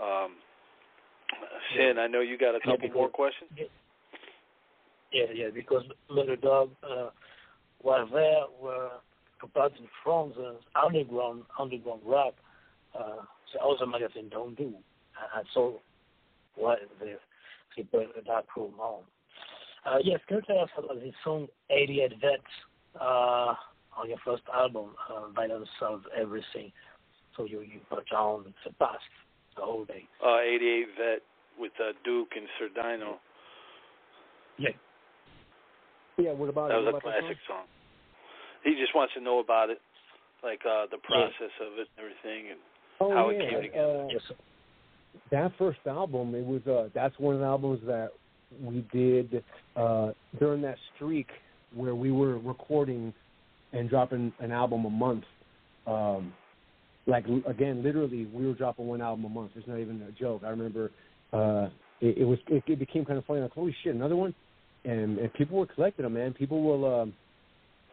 Um, Sin, I know you got a couple more questions. Yeah, yeah, because Little Dog. Uh, was there were in France uh, underground underground rap uh, the other magazine don't do. And so what the he put that room on. Uh, yes, can you tell us about the song 88 Vets uh, on your first album, uh, by themselves, everything. So you, you put on the past the whole day. Uh, 88 Vet with uh, Duke and Sir Dino. Yeah. Yeah, what about that was what a about classic song? He just wants to know about it, like uh the process yeah. of it and everything, and oh, how yeah. it came together. Uh, yes. That first album, it was uh that's one of the albums that we did uh during that streak where we were recording and dropping an album a month. Um like again, literally, we were dropping one album a month. It's not even a joke. I remember uh it, it was it, it became kind of funny. Like, holy shit, another one! and and people were collecting them, man. People will um,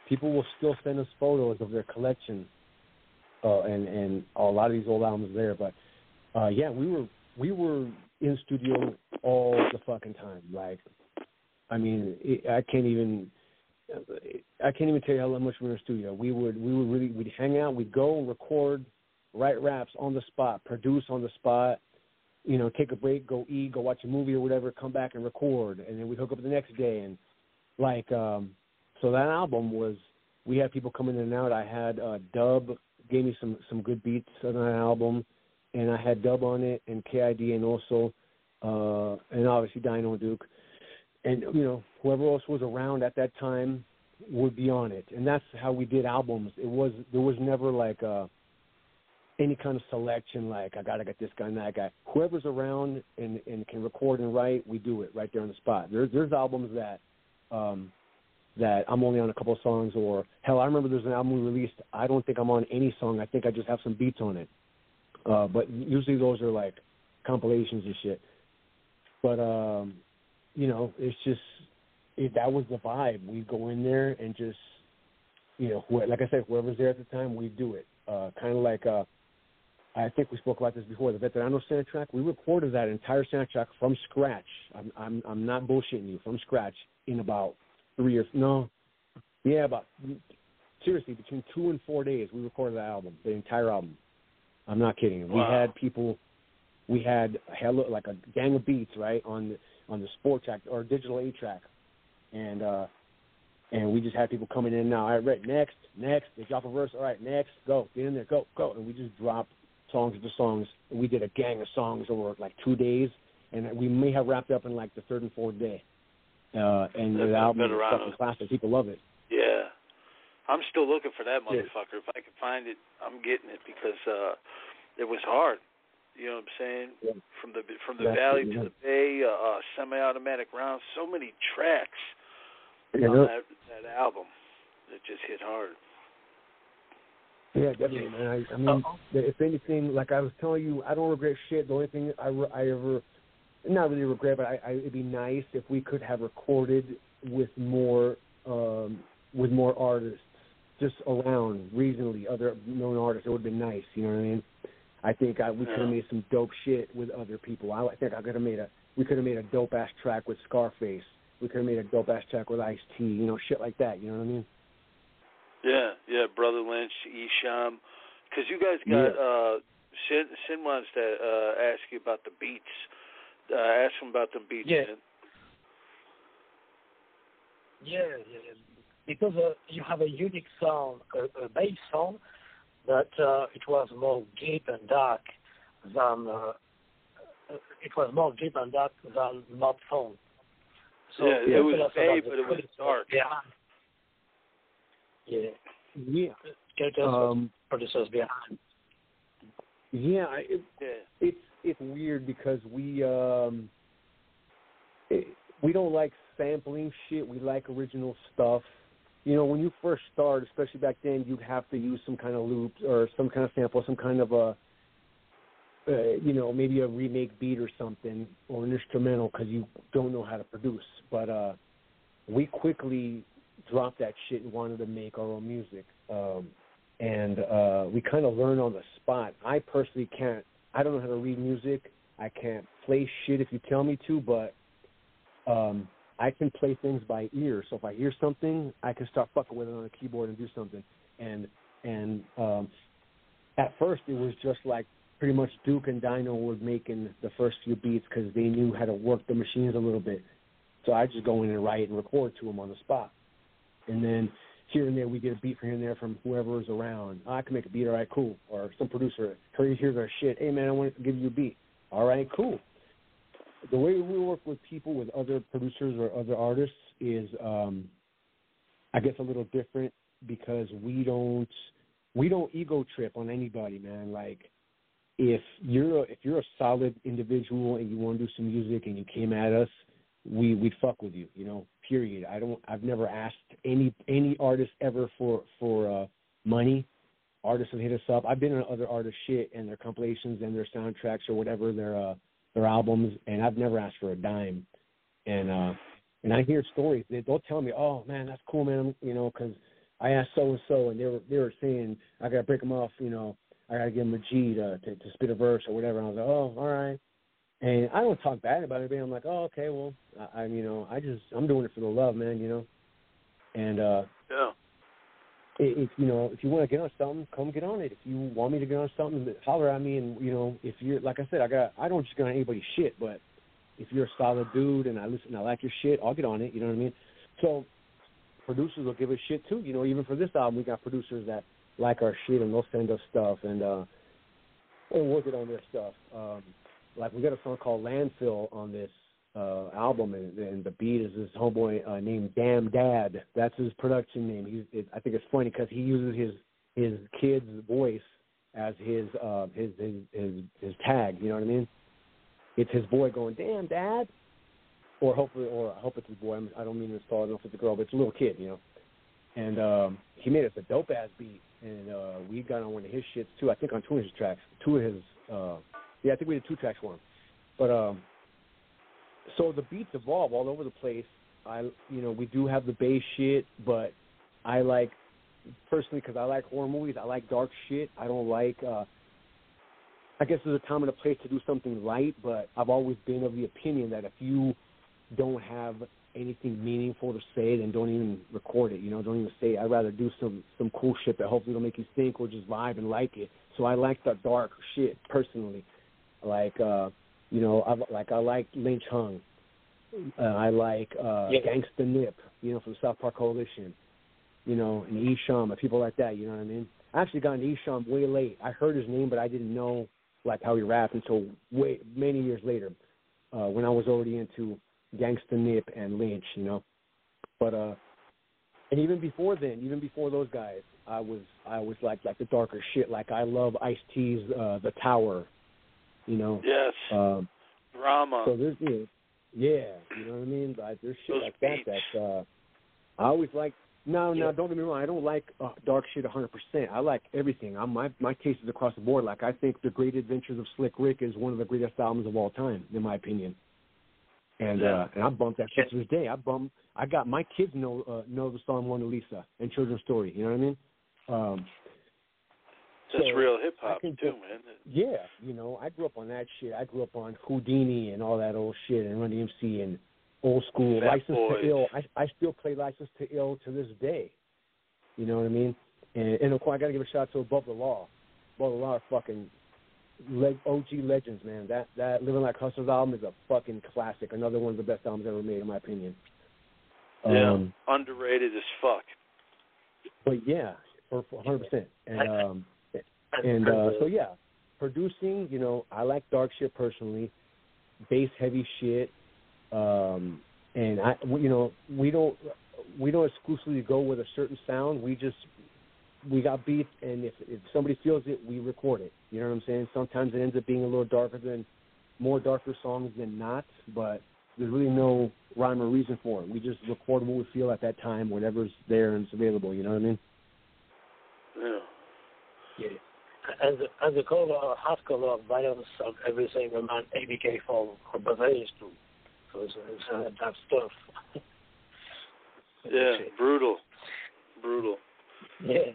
people will still send us photos of their collection, uh, and and a lot of these old albums there. But uh, yeah, we were we were in studio all the fucking time. Like, I mean, it, I can't even. I can't even tell you how much we were in the studio. We would we would really we'd hang out, we'd go and record, write raps on the spot, produce on the spot, you know, take a break, go eat, go watch a movie or whatever, come back and record, and then we hook up the next day, and like, um, so that album was, we had people coming in and out. I had uh, Dub gave me some some good beats on that album, and I had Dub on it, and KID, and also, uh, and obviously Dino and Duke, and you know, whoever else was around at that time would be on it, and that's how we did albums. It was there was never like. Uh, any kind of selection like I gotta get this guy and that guy. Whoever's around and, and can record and write, we do it right there on the spot. There's there's albums that um that I'm only on a couple of songs or hell I remember there's an album we released, I don't think I'm on any song, I think I just have some beats on it. Uh but usually those are like compilations and shit. But um you know, it's just it, that was the vibe. We'd go in there and just you know, wh- like I said, whoever's there at the time, we do it. Uh kind of like uh I think we spoke about this before. The Veterano soundtrack, we recorded that entire soundtrack from scratch. I'm I'm I'm not bullshitting you. From scratch in about three years. No, yeah, about seriously between two and four days. We recorded the album, the entire album. I'm not kidding. Wow. We had people. We had hella like a gang of beats right on the on the sport track or digital eight track, and uh and we just had people coming in now. All right, right, next, next. They drop a verse. All right, next, go, get in there, go, go, and we just dropped songs to songs. We did a gang of songs over like two days, and we may have wrapped up in like the third and fourth day. Uh, and That's the album is fucking classic. People love it. Yeah, I'm still looking for that Yeah. motherfucker. If I can find it, I'm getting it because uh it was hard. You know what I'm saying? Yeah. From the from the That's valley to the bay, uh, uh semi-automatic rounds, so many tracks Yeah, on that that album that just hit hard. Yeah, definitely, man. I, I mean, if anything, like I was telling you, I don't regret shit. The only thing I, re- I ever not really regret, but I, I, it'd be nice if we could have recorded with more um, with more artists just around regionally, other known artists. It would have been nice. You know what I mean? I think I, we could have made some dope shit with other people. I, I think I could have made a we could have made a dope ass track with Scarface. We could have made a dope ass track with Ice T. You know, shit like that. You know what I mean? Yeah, yeah, Brother Lynch, Esham, because you guys got Yeah. uh, Sin, Sin wants to uh, ask you about the beats. Uh, ask him about the beats. Yeah. Sin. Yeah, yeah, yeah. because uh, you have a unique sound, a, a bass sound, but uh, it was more deep and dark than uh, it was more deep and dark than not phone. So Yeah, it was us about vague, the but it was dark. Behind. Yeah. Yeah. Can you tell Um, what producers behind? Yeah, it, Yeah. it's it's weird because we um it, we don't like sampling shit. We like original stuff. You know, when you first start, especially back then, you'd have to use some kind of loops or some kind of sample, some kind of a uh, you know maybe a remake beat or something or an instrumental because you don't know how to produce. But uh we quickly dropped that shit and wanted to make our own music. Um and uh, we kind of learn on the spot. I personally can't. I don't know how to read music. I can't play shit if you tell me to, but um, I can play things by ear. So if I hear something, I can start fucking with it on the keyboard and do something. And and um, at first, it was just like pretty much Duke and Dino were making the first few beats because they knew how to work the machines a little bit. So I just go in and write and record to them on the spot. And then here and there we get a beat from here and there from whoever is around. I can make a beat, all right, cool. Or some producer, here's our shit. Hey man, I want to give you a beat. All right, cool. The way we work with people, with other producers or other artists, is um, I guess a little different because we don't we don't ego trip on anybody, man. Like if you're a, if you're a solid individual and you want to do some music and you came at us, we we'd fuck with you, you know. Period. I don't. I've never asked any any artist ever for for uh, money. Artists have hit us up. I've been on other artists' shit and their compilations and their soundtracks or whatever their uh, their albums, and I've never asked for a dime. And uh, and I hear stories. They, they'll tell me, "Oh man, that's cool, man," you know, because I asked so and so, and they were they were saying I gotta break them off, you know, I gotta give them a G to, to to spit a verse or whatever. And I was like, "Oh, all right." And I don't talk bad about anybody. I'm like, oh, okay, well, I, I'm, you know, I just, I'm doing it for the love, man, you know. And uh, Yeah. If you know, if you want to get on something, come get on it. If you want me to get on something, holler at me. And you know, if you're, like I said, I got, I don't just get on anybody's shit, but if you're a solid dude and I listen, I like your shit, I'll get on it. You know what I mean? So producers will give a shit too. You know, even for this album, we got producers that like our shit and they'll send us stuff and uh, we'll work it on their stuff. Um, like we got a song called Landfill on this uh album and, and the beat is this homeboy uh, named Damn Dad. That's his production name. He's it, I think it's funny because he uses his his kid's voice as his uh his his his his tag. You know what I mean? It's his boy going Damn Dad, or hopefully or I hope it's his boy. I'm, I don't mean to install. I don't know if it's a girl, but it's a little kid. You know. And um he made us a dope ass beat, and uh we got on one of his shits too. I think on two of his tracks, two of his. uh yeah, I think we did two tracks for him. But um, so the beats evolve all over the place. I, you know, we do have the bass shit, but I like personally because I like horror movies. I like dark shit. I don't like. uh I guess there's a time and a place to do something light, but I've always been of the opinion that if you don't have anything meaningful to say, then don't even record it. You know, don't even say. It. I'd rather do some some cool shit that hopefully will make you think or just vibe and like it. So I like the dark shit personally like uh you know I like I like Lynch Hung. Uh, I like uh Yeah. Gangsta Nip, you know, from the South Park Coalition. You know, and Esham, and people like that, you know what I mean? I actually got into Esham way late. I heard his name but I didn't know like how he rapped until way many years later. Uh when I was already into Gangsta Nip and Lynch, you know. But uh and even before then, even before those guys, I was I was like like the darker shit. Like I love Ice T's uh The Tower, you know. Yes. Um, Drama. so there's you know, yeah, you know what I mean. Like, there's shit Those like that beats. that uh, I always like. No, no, don't get me wrong. I don't like uh, dark shit 100. percent I like everything. I'm my my taste is across the board. Like I think the Great Adventures of Slick Rick is one of the greatest albums of all time, in my opinion. and Yeah. uh, and I bumped that shit to this day. I bump. I got my kids know uh, know the song Mona Lisa and Children's Story. You know what I mean? Um, That's so real hip hop too, that- man. yeah, you know, I grew up on that shit. I grew up on Houdini and all that old shit and Run DMC and old school Fat License Boys. to Ill. I I still play License to Ill to this day. You know what I mean? And and of course I got to give a shout out to Above the Law. Above the Law are fucking leg, OG legends, man. That that Living Like Hustlers album is a fucking classic. Another one of the best albums ever made, in my opinion. Yeah, Um, underrated as fuck. but yeah, for for 100%. And um, And, uh, uh, so yeah, producing. You know, I like dark shit personally, bass heavy shit. Um, and I, you know, we don't we don't exclusively go with a certain sound. We just we got beats, and if if somebody feels it, we record it. You know what I'm saying? Sometimes it ends up being a little darker than more darker songs than not, but there's really no rhyme or reason for it. We just record what we feel at that time, whatever's there and it's available. You know what I mean? Yeah. Yeah. As a, as a cover of hardcore of violence of everything remind ABK for for Bavaria too. So it's, it's uh, that stuff. Yeah, brutal, brutal. Yeah.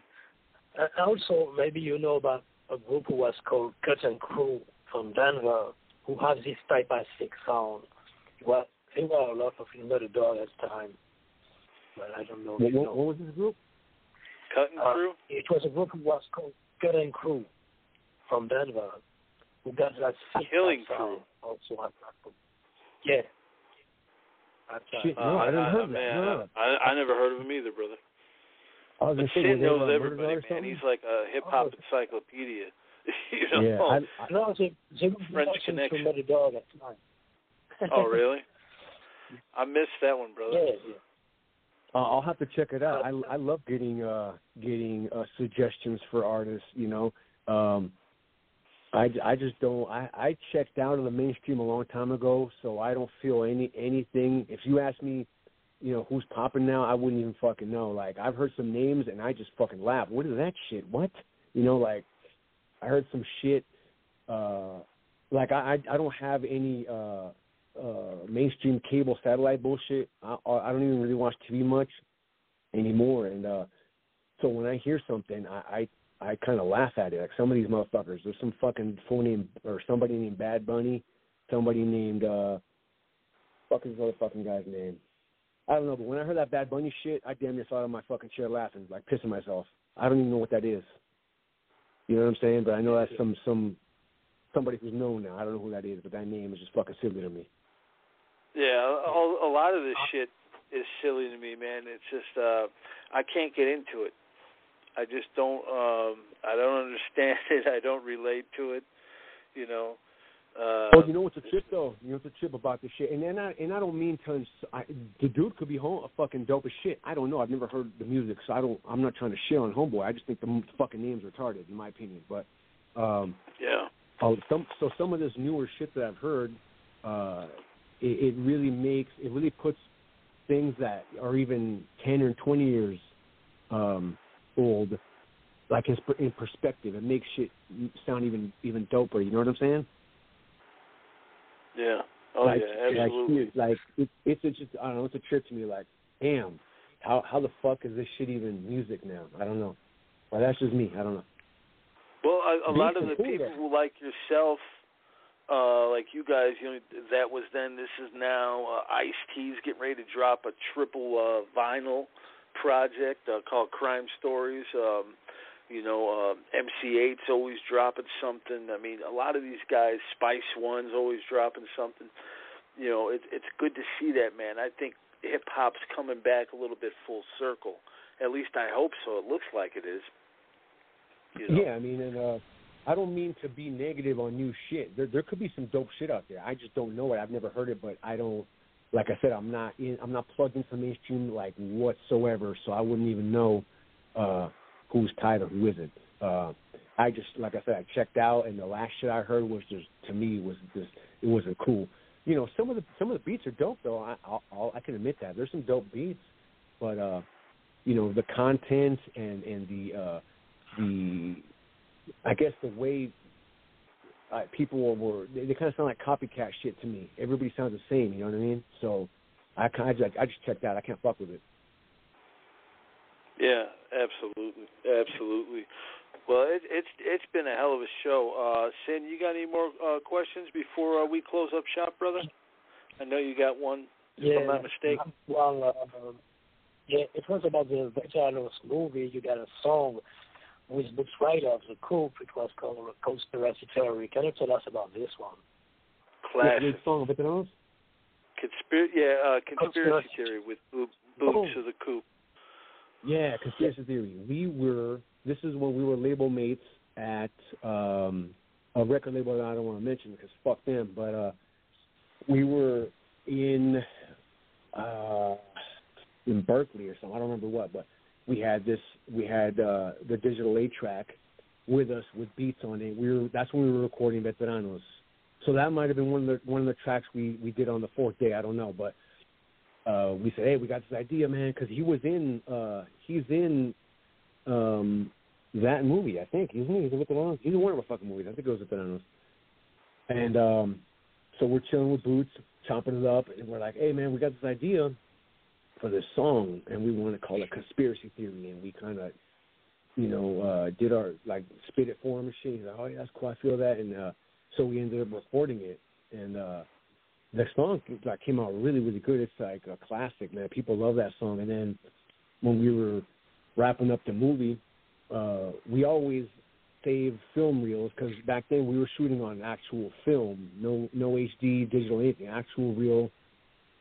And also, maybe you know about a group who was called Cut and Crew from Denver, who have this type of six sound. Well, they were a lot of Murder Dog at the time, but I don't know. if What, you know. what was this group? Cut and Uh, crew. It was a group who was called Cut and Crew from Denver, who got that six Killing sound also at that. Yeah. At, uh, Uh, no, I didn't I, heard that. man, No. I, I never heard of him either, brother. I was But gonna say, Sid were they knows on everybody, man. something? He's like a hip hop Oh. encyclopedia. [laughs] you know? yeah, I, I, no, they, they were French watching Connection. Dog at time. oh, really? [laughs] I missed that one, brother. Yeah, yeah. Uh, I'll have to check it out. I I love getting uh getting uh suggestions for artists. You know, um, I I just don't. I I checked out of the mainstream a long time ago, so I don't feel any anything. If you ask me, you know, who's popping now, I wouldn't even fucking know. Like I've heard some names and I just fucking laugh. What is that shit? What? You know, like I heard some shit. uh Like I I, I don't have any. uh uh mainstream cable satellite bullshit. I I don't even really watch TV much anymore, and uh so when I hear something, I I, I kind of laugh at it. Like some of these motherfuckers, there's some fucking fool named or somebody named Bad Bunny, somebody named uh fuck is motherfucking guy's name? I don't know, but when I heard that Bad Bunny shit, I damn near fell out of my fucking chair laughing, like pissing myself. I don't even know what that is. You know what I'm saying? But I know that's some some somebody who's known now. I don't know who that is, but that name is just fucking silly to me. Yeah, a, a lot of this shit is silly to me, man. It's just uh I can't get into it. I just don't um I don't [laughs] understand it. I don't relate to it. You know. Uh Oh, you know what's a trip though? You know what's a trip about this shit? And then I and I don't mean to. I, the dude could be home, a fucking dope as shit. I don't know. I've never heard the music, so I don't. I'm not trying to shit on Homeboy. I just think the fucking name's retarded, in my opinion. But um, Yeah. oh, some so some of this newer shit that I've heard, uh, it, it really makes it really puts things that are even ten or twenty years um, old, like in, in perspective. It makes shit sound even even doper. You know what I'm saying? Yeah. Oh like, yeah, absolutely. Like, like it, it's it's just I don't know. It's a trip to me. Like, damn, how how the fuck is this shit even music now? I don't know. Well, that's just me. I don't know. Well, a, a lot of the people who like yourself, uh, like you guys, you know, that was then. This is now. Uh, Ice T's getting ready to drop a triple uh, vinyl project uh, called Crime Stories. Um, you know, uh, MC Eiht's always dropping something. I mean, a lot of these guys, Spice One's always dropping something. You know, it, it's good to see that, man. I think hip hop's coming back a little bit full circle. At least I hope so. It looks like it is. You know? Yeah, I mean, and uh, I don't mean to be negative on new shit. There there could be some dope shit out there. I just don't know it. I've never heard it, but I don't. Like I said, I'm not in. I'm not plugged into mainstream like whatsoever, so I wouldn't even know uh, who's tied or who isn't. Uh, I just, like I said, I checked out, and the last shit I heard was just to me was just it wasn't cool. You know, some of the some of the beats are dope though. I I'll, I'll, I can admit that there's some dope beats, but uh, you know, the content and and the uh, the I guess the way uh, people were they, they kind of sound like copycat shit to me. Everybody sounds the same. You know what I mean? So I kind of just, I just checked out. I can't fuck with it. Yeah, absolutely, absolutely. Well, it, it's it's been a hell of a show. Uh, Sin, you got any more uh, questions before uh, we close up shop, brother? I know you got one. If yeah, I'm not mistaken. Well, uh, yeah, it was about the Vitalos movie. You got a song with Boots Riley of the Coup. It was called a Conspiracy Theory. Can you tell us about this one? Classic. Yeah, song Vitalos. Conspir- yeah, uh, conspiracy Conspiracy. theory with Bo- Boots Oh. of the Coup. Yeah, conspiracy theory. We were. This is when we were label mates at um, a record label that I don't want to mention because fuck them. But uh, we were in uh, in Berkeley or something. I don't remember what, but we had this. We had uh, the digital eight track with us with beats on it. We were. That's when we were recording Veteranos. So that might have been one of the one of the tracks we we did on the fourth day. I don't know, but uh, we said, "Hey, we got this idea, man," because he was in, uh, he's in um, that movie, I think, isn't he? He's in Veteranos. He's in one of our fucking movies. I think it was Veteranos. And um, so we're chilling with Boots, chopping it up, and we're like, "Hey, man, we got this idea for this song, and we want to call it conspiracy theory." And we kind of, you know, uh, did our like spit it for shit. He's like, "Oh yeah, that's cool. I feel that." And uh, so we ended up recording it, and uh, the song like came out really really good. It's like a classic, man. People love that song. And then when we were wrapping up the movie, uh, we always save film reels because back then we were shooting on actual film, no no HD, digital anything, actual real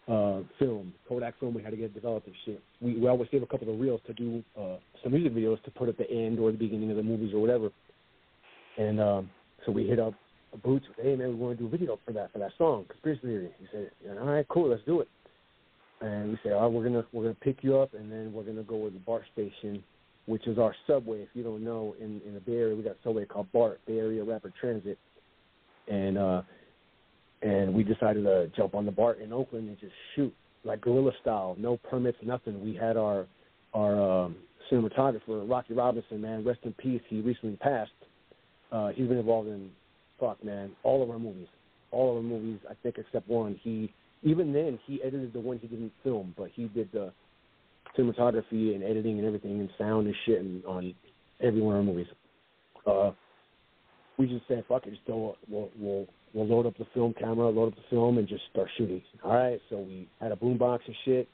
uh, film, Kodak film. We had to get developed and shit. We we always save a couple of reels to do uh, some music videos to put at the end or the beginning of the movies or whatever. And um, so we hit up Boots, hey man, we want to do a video for that for that song, Conspiracy Theory. He said, all right, cool, let's do it. And we said, all right, we're gonna we're gonna pick you up, and then we're gonna go with the BART station, which is our subway. If you don't know, in in the Bay Area, we got subway called BART, Bay Area Rapid Transit, and uh, and we decided to jump on the BART in Oakland and just shoot like guerrilla style, no permits, nothing. We had our our um, cinematographer Rocky Robinson, man, rest in peace. He recently passed. Uh, he's been involved in fuck man, all of our movies, all of our movies. I think except one. He even then he edited the one he didn't film, but he did the cinematography and editing and everything and sound and shit and on every one of our movies. Uh, we just said fuck it, just throw, we'll we'll we'll load up the film camera, load up the film, and just start shooting. All right, so we had a boombox and shit,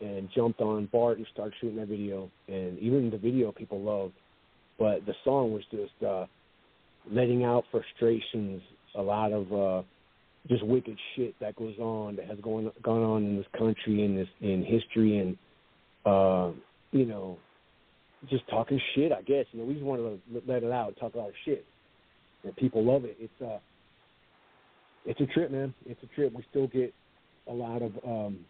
and jumped on Bart and started shooting that video. And even the video people loved, but the song was just. uh letting out frustrations, a lot of uh just wicked shit that goes on that has gone gone on in this country in this in history and uh you know just talking shit I guess you know we just want to let it out talk a lot of shit and people love it it's uh it's a trip man. It's a trip. We still get a lot of um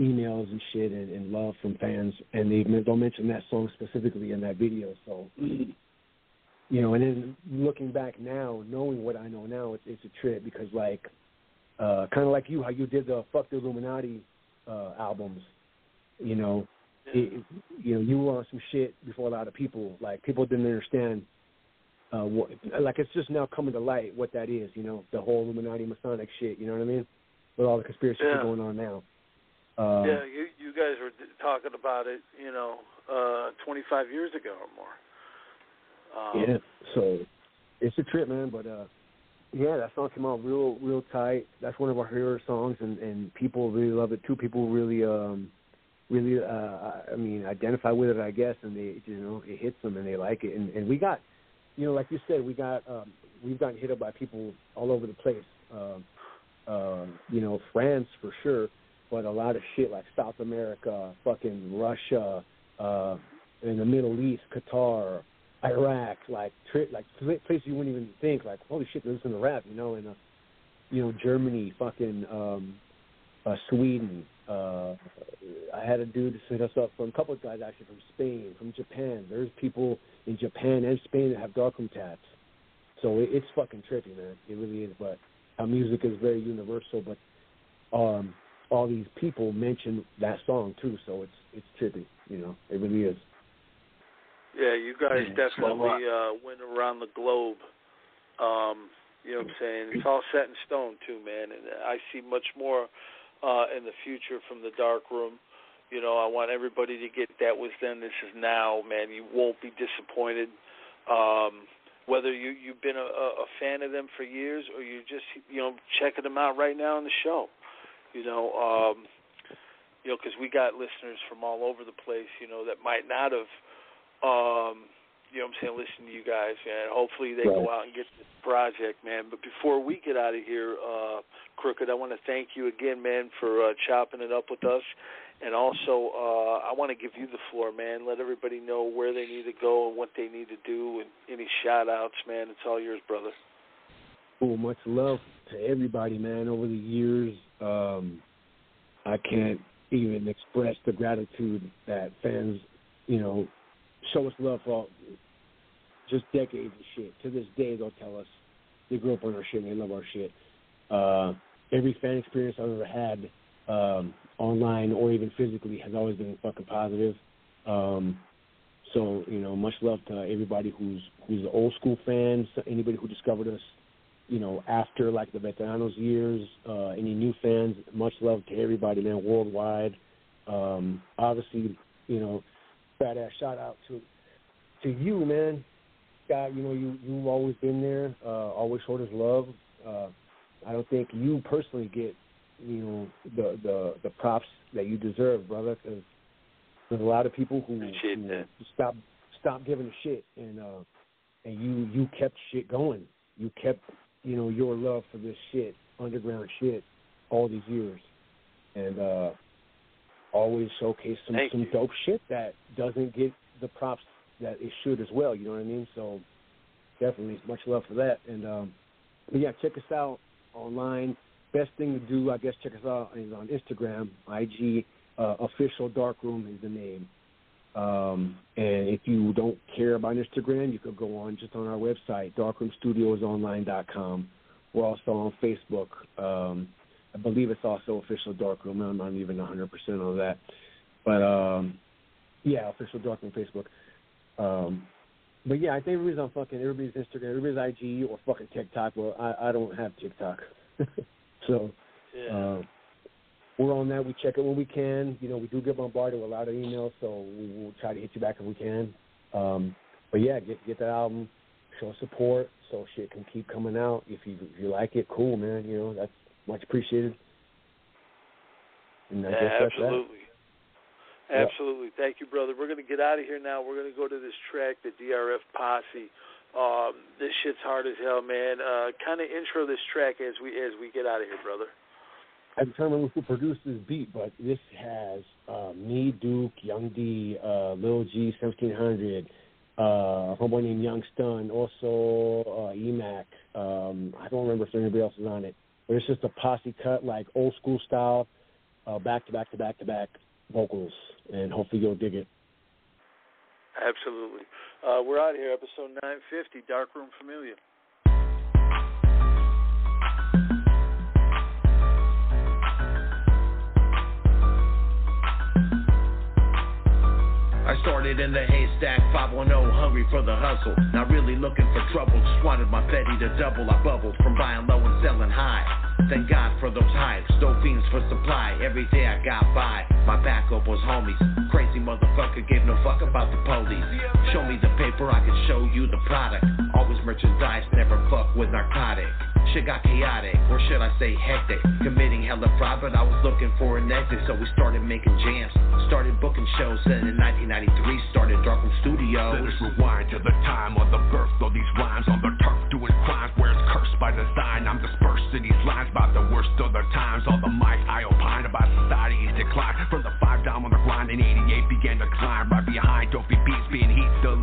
emails and shit and, and love from fans. And they don't mention that song specifically in that video. So you know, and then looking back now, knowing what I know now, it's it's a trip because like, uh, kind of like you, how you did the "Fuck the Illuminati" uh, albums, you know, it, you know, you were on some shit before a lot of people. Like people didn't understand, uh, what, like it's just now coming to light what that is. You know, the whole Illuminati Masonic shit. You know what I mean? With all the conspiracy Yeah. going on now. Uh, yeah, you you guys were talking about it, you know, uh 25 years ago or more. Um, Yeah. So it's a trip, man. But uh yeah, that song came out real, real tight. That's one of our hero songs, and and people really love it too. People really, um really, uh I mean, identify with it, I guess, and they, you know, it hits them and they like it. And and we got, you know, like you said, we got, um we've gotten hit up by people all over the place. Um, um, you know, France for sure, but a lot of shit like South America, fucking Russia, uh, in the Middle East, Qatar, Iraq, like tri- like places you wouldn't even think, like holy shit, they listen to rap, you know, and uh, you know Germany, fucking um, uh, Sweden. Uh, I had a dude set us up from a couple of guys actually from Spain, from Japan. There's people in Japan and Spain that have darkroom tabs, so it, it's fucking trippy, man. It really is. But our music is very universal, but um, all these people mention that song too, so it's it's trippy. You know, it really is. Yeah, you guys Yeah, definitely uh, went around the globe Um, you know what I'm saying? It's all set in stone too, man. And I see much more uh, in the future from the dark room. You know, I want everybody to get that was then, this is now, man. You won't be disappointed. Um, whether you you've been a, a fan of them for years or you're just you know checking them out right now on the show. You know, um, you know, because we got listeners from all over the place. You know, that might not have. Um, you know what I'm saying, listen to you guys, and hopefully they right. go out and get this project, man. But before we get out of here, uh, Crooked, I want to thank you again, man, for uh, chopping it up with us. And also, uh, I want to give you the floor, man. Let everybody know where they need to go and what they need to do, and any shout outs, man. It's all yours, brother. Well, much love to everybody, man. Over the years, um, I can't even express the gratitude that fans, you know, show us love for just decades of shit. To this day, they'll tell us they grew up on our shit and they love our shit. Uh, every fan experience I've ever had, um, online or even physically, has always been fucking positive. Um, so you know, much love to everybody who's who's old school fans, anybody who discovered us, you know, after like the veteranos years, uh, any new fans. Much love to everybody, man, worldwide. Um, obviously, you know, badass shout out to to you, man. Scott, you know, you you've always been there, uh, always showed us love. Uh, I don't think you personally get, you know, the the the props that you deserve, brother, because there's a lot of people who, who stop stop giving a shit, and uh, and you you kept shit going. You kept, you know, your love for this shit, underground shit, all these years, and uh, always showcase some Thank some you. dope shit that doesn't get the props that it should as well. You know what I mean? So definitely much love for that. And um, but yeah, check us out online. Best thing to do, I guess, check us out is on Instagram, IG uh, official darkroom is the name. Um, and if you don't care about Instagram, you could go on just on our website, darkroomstudiosonline.com. We're also on Facebook. Um, I believe it's also official darkroom. I'm not even 100% on that, but um, yeah, official darkroom Facebook. Um, but yeah, I think everybody's on fucking everybody's Instagram, everybody's IG or fucking TikTok. Well, I I don't have TikTok, [laughs] so Yeah. uh, we're on that. We check it when we can. You know, we do get bombarded with a lot of emails, so we will try to hit you back if we can. Um, but yeah, get get that album, show support, so shit can keep coming out. If you if you like it, cool, man. You know, that's much appreciated. And I guess Yeah, that's that. Absolutely. Yeah. Thank you, brother. We're going to get out of here now. We're going to go to this track, the DRF Posse. Um, this shit's hard as hell, man. Uh, kind of intro this track as we as we get out of here, brother. I determined who produced this beat, but this has uh, me, Duke, Young D, uh, Lil G, 1700, uh, a homeboy named Young Stun, also uh, EMAC. Um, I don't remember if there's anybody else is on it, but it's just a posse cut, like old school style, uh, back to back to back to back vocals, and hopefully you'll dig it. Absolutely. Uh, we're out of here, episode 950, Darkroom Familia. Started in the haystack, 510, hungry for the hustle. Not really looking for trouble, just wanted my Fetty to double. I bubbled from buying low and selling high. Thank God for those hypes, dope fiends for supply. Every day I got by, my backup was homies. Crazy motherfucker gave no fuck about the police. Show me the paper, I can show you the product. Always merchandise, never fuck with narcotic. Shit got chaotic, or should I say hectic. Committing hella fraud, but I was looking for an exit, so we started making jams. Started booking shows, then in 1993 started Darkroom Studios. Let us rewind to the time of the birth of these rhymes on the turf, doing crimes where it's cursed by design. I'm dispersed in these lines by the worst of the times. All the mic I opine about society's decline. From the five down on the grind in 88 began to climb. Right behind dopey beats being heat, the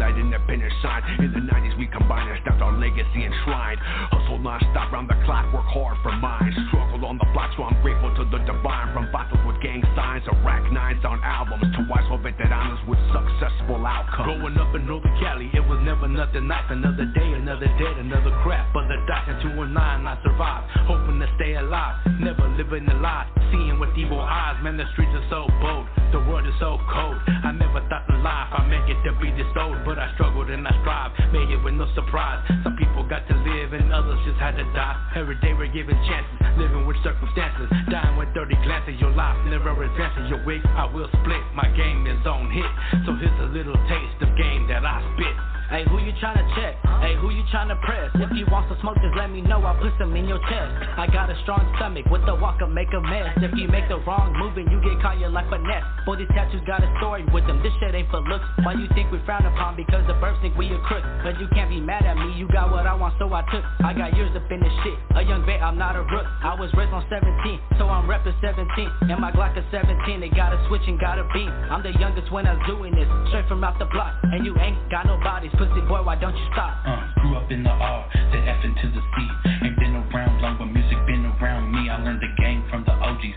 The that independent shine. In the 90s we combined and stamped our legacy enshrined. Hustle non-stop round the clock, work hard for mine. Struggle on the block, so I'm grateful to the divine. From bottles with gang signs, Iraq nines on albums, to wise veteranos with successful outcomes. Growing up in Northern Cali, it was never nothing nice. Another day, another dead, another crap. But the doctor and nine, I survived, hoping to stay alive. Never living a lie, seeing with evil eyes. Man, the streets are so bold, the world is so cold. I never thought in life I make it to be this old, but I struggled and I strive, made it with no surprise. Some people got to live and others just had to die. Every day we're given chances, living with circumstances, dying with dirty glances. Your life never advances. Your wig, I will split. My game is on hit, so here's a little taste of game that I spit. Hey, who you tryna check? Hey, who you tryna press? If you want some smoke, just let me know. I'll put some in your chest. I got a strong stomach with the walker, make a mess. If you make the wrong move and you get caught, you're like finesse. Boy, these tattoos got a story with them. This shit ain't for looks. Why you think we frown upon? Because the birds think we a crook. But you can't be mad at me. You got what I want, so I took. I got years up in this shit. A young vet, I'm not a rook. I was raised on 17, so I'm reppin' 17. And my Glock is 17. They got a switch and got a beam. I'm the youngest when I'm doing this. Straight from out the block. And you ain't got no bodies. Pussy boy, why don't you stop? Uh, grew up in the R, the F into the C. Ain't been around long, but music been around me. I learned the game from the OGs,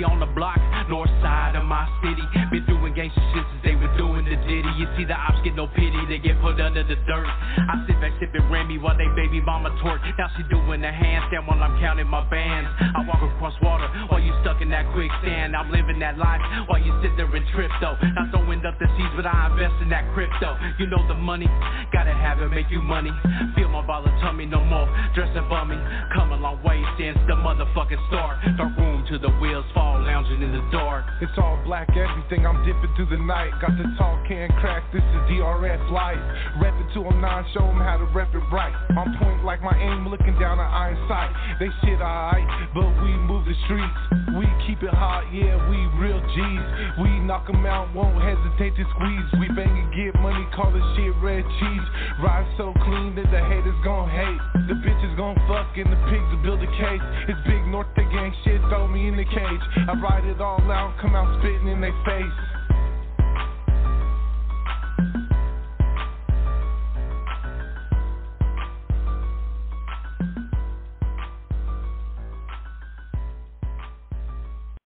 On the block, north side of my city. Been doing gangster shit since they were doing the ditty. You see the ops get no pity, they get put under the dirt. I sit back sipping Remy while they baby mama twerk. Now she doing the handstand while I'm counting my bands. I walk across water while you stuck in that quicksand. I'm living that life while you sit there and trip though. Not throwing up the seeds, but I invest in that crypto. You know the money, gotta have it, make you money. Feel my ball tummy, no more dressing bummy. Come a long way since the motherfucking start. The room to the wheels fall, lounging in the dark. It's all black everything, I'm dipping through the night. Got the talk can crack, this is DRS life. Rep it 209, show them how to rep it right. On point like my aim, looking down an iron sight. They shit alright, but we move the streets. We keep it hot, yeah, we real G's. We knock 'em out, won't hesitate to squeeze. We bang and get money, call this shit red cheese. Ride so clean that the haters gon' hate. The bitches gon' fuck and the pigs will build a case. It's big north, they gang shit, throw me in the cage. I ride it all out, come out spitting in their face.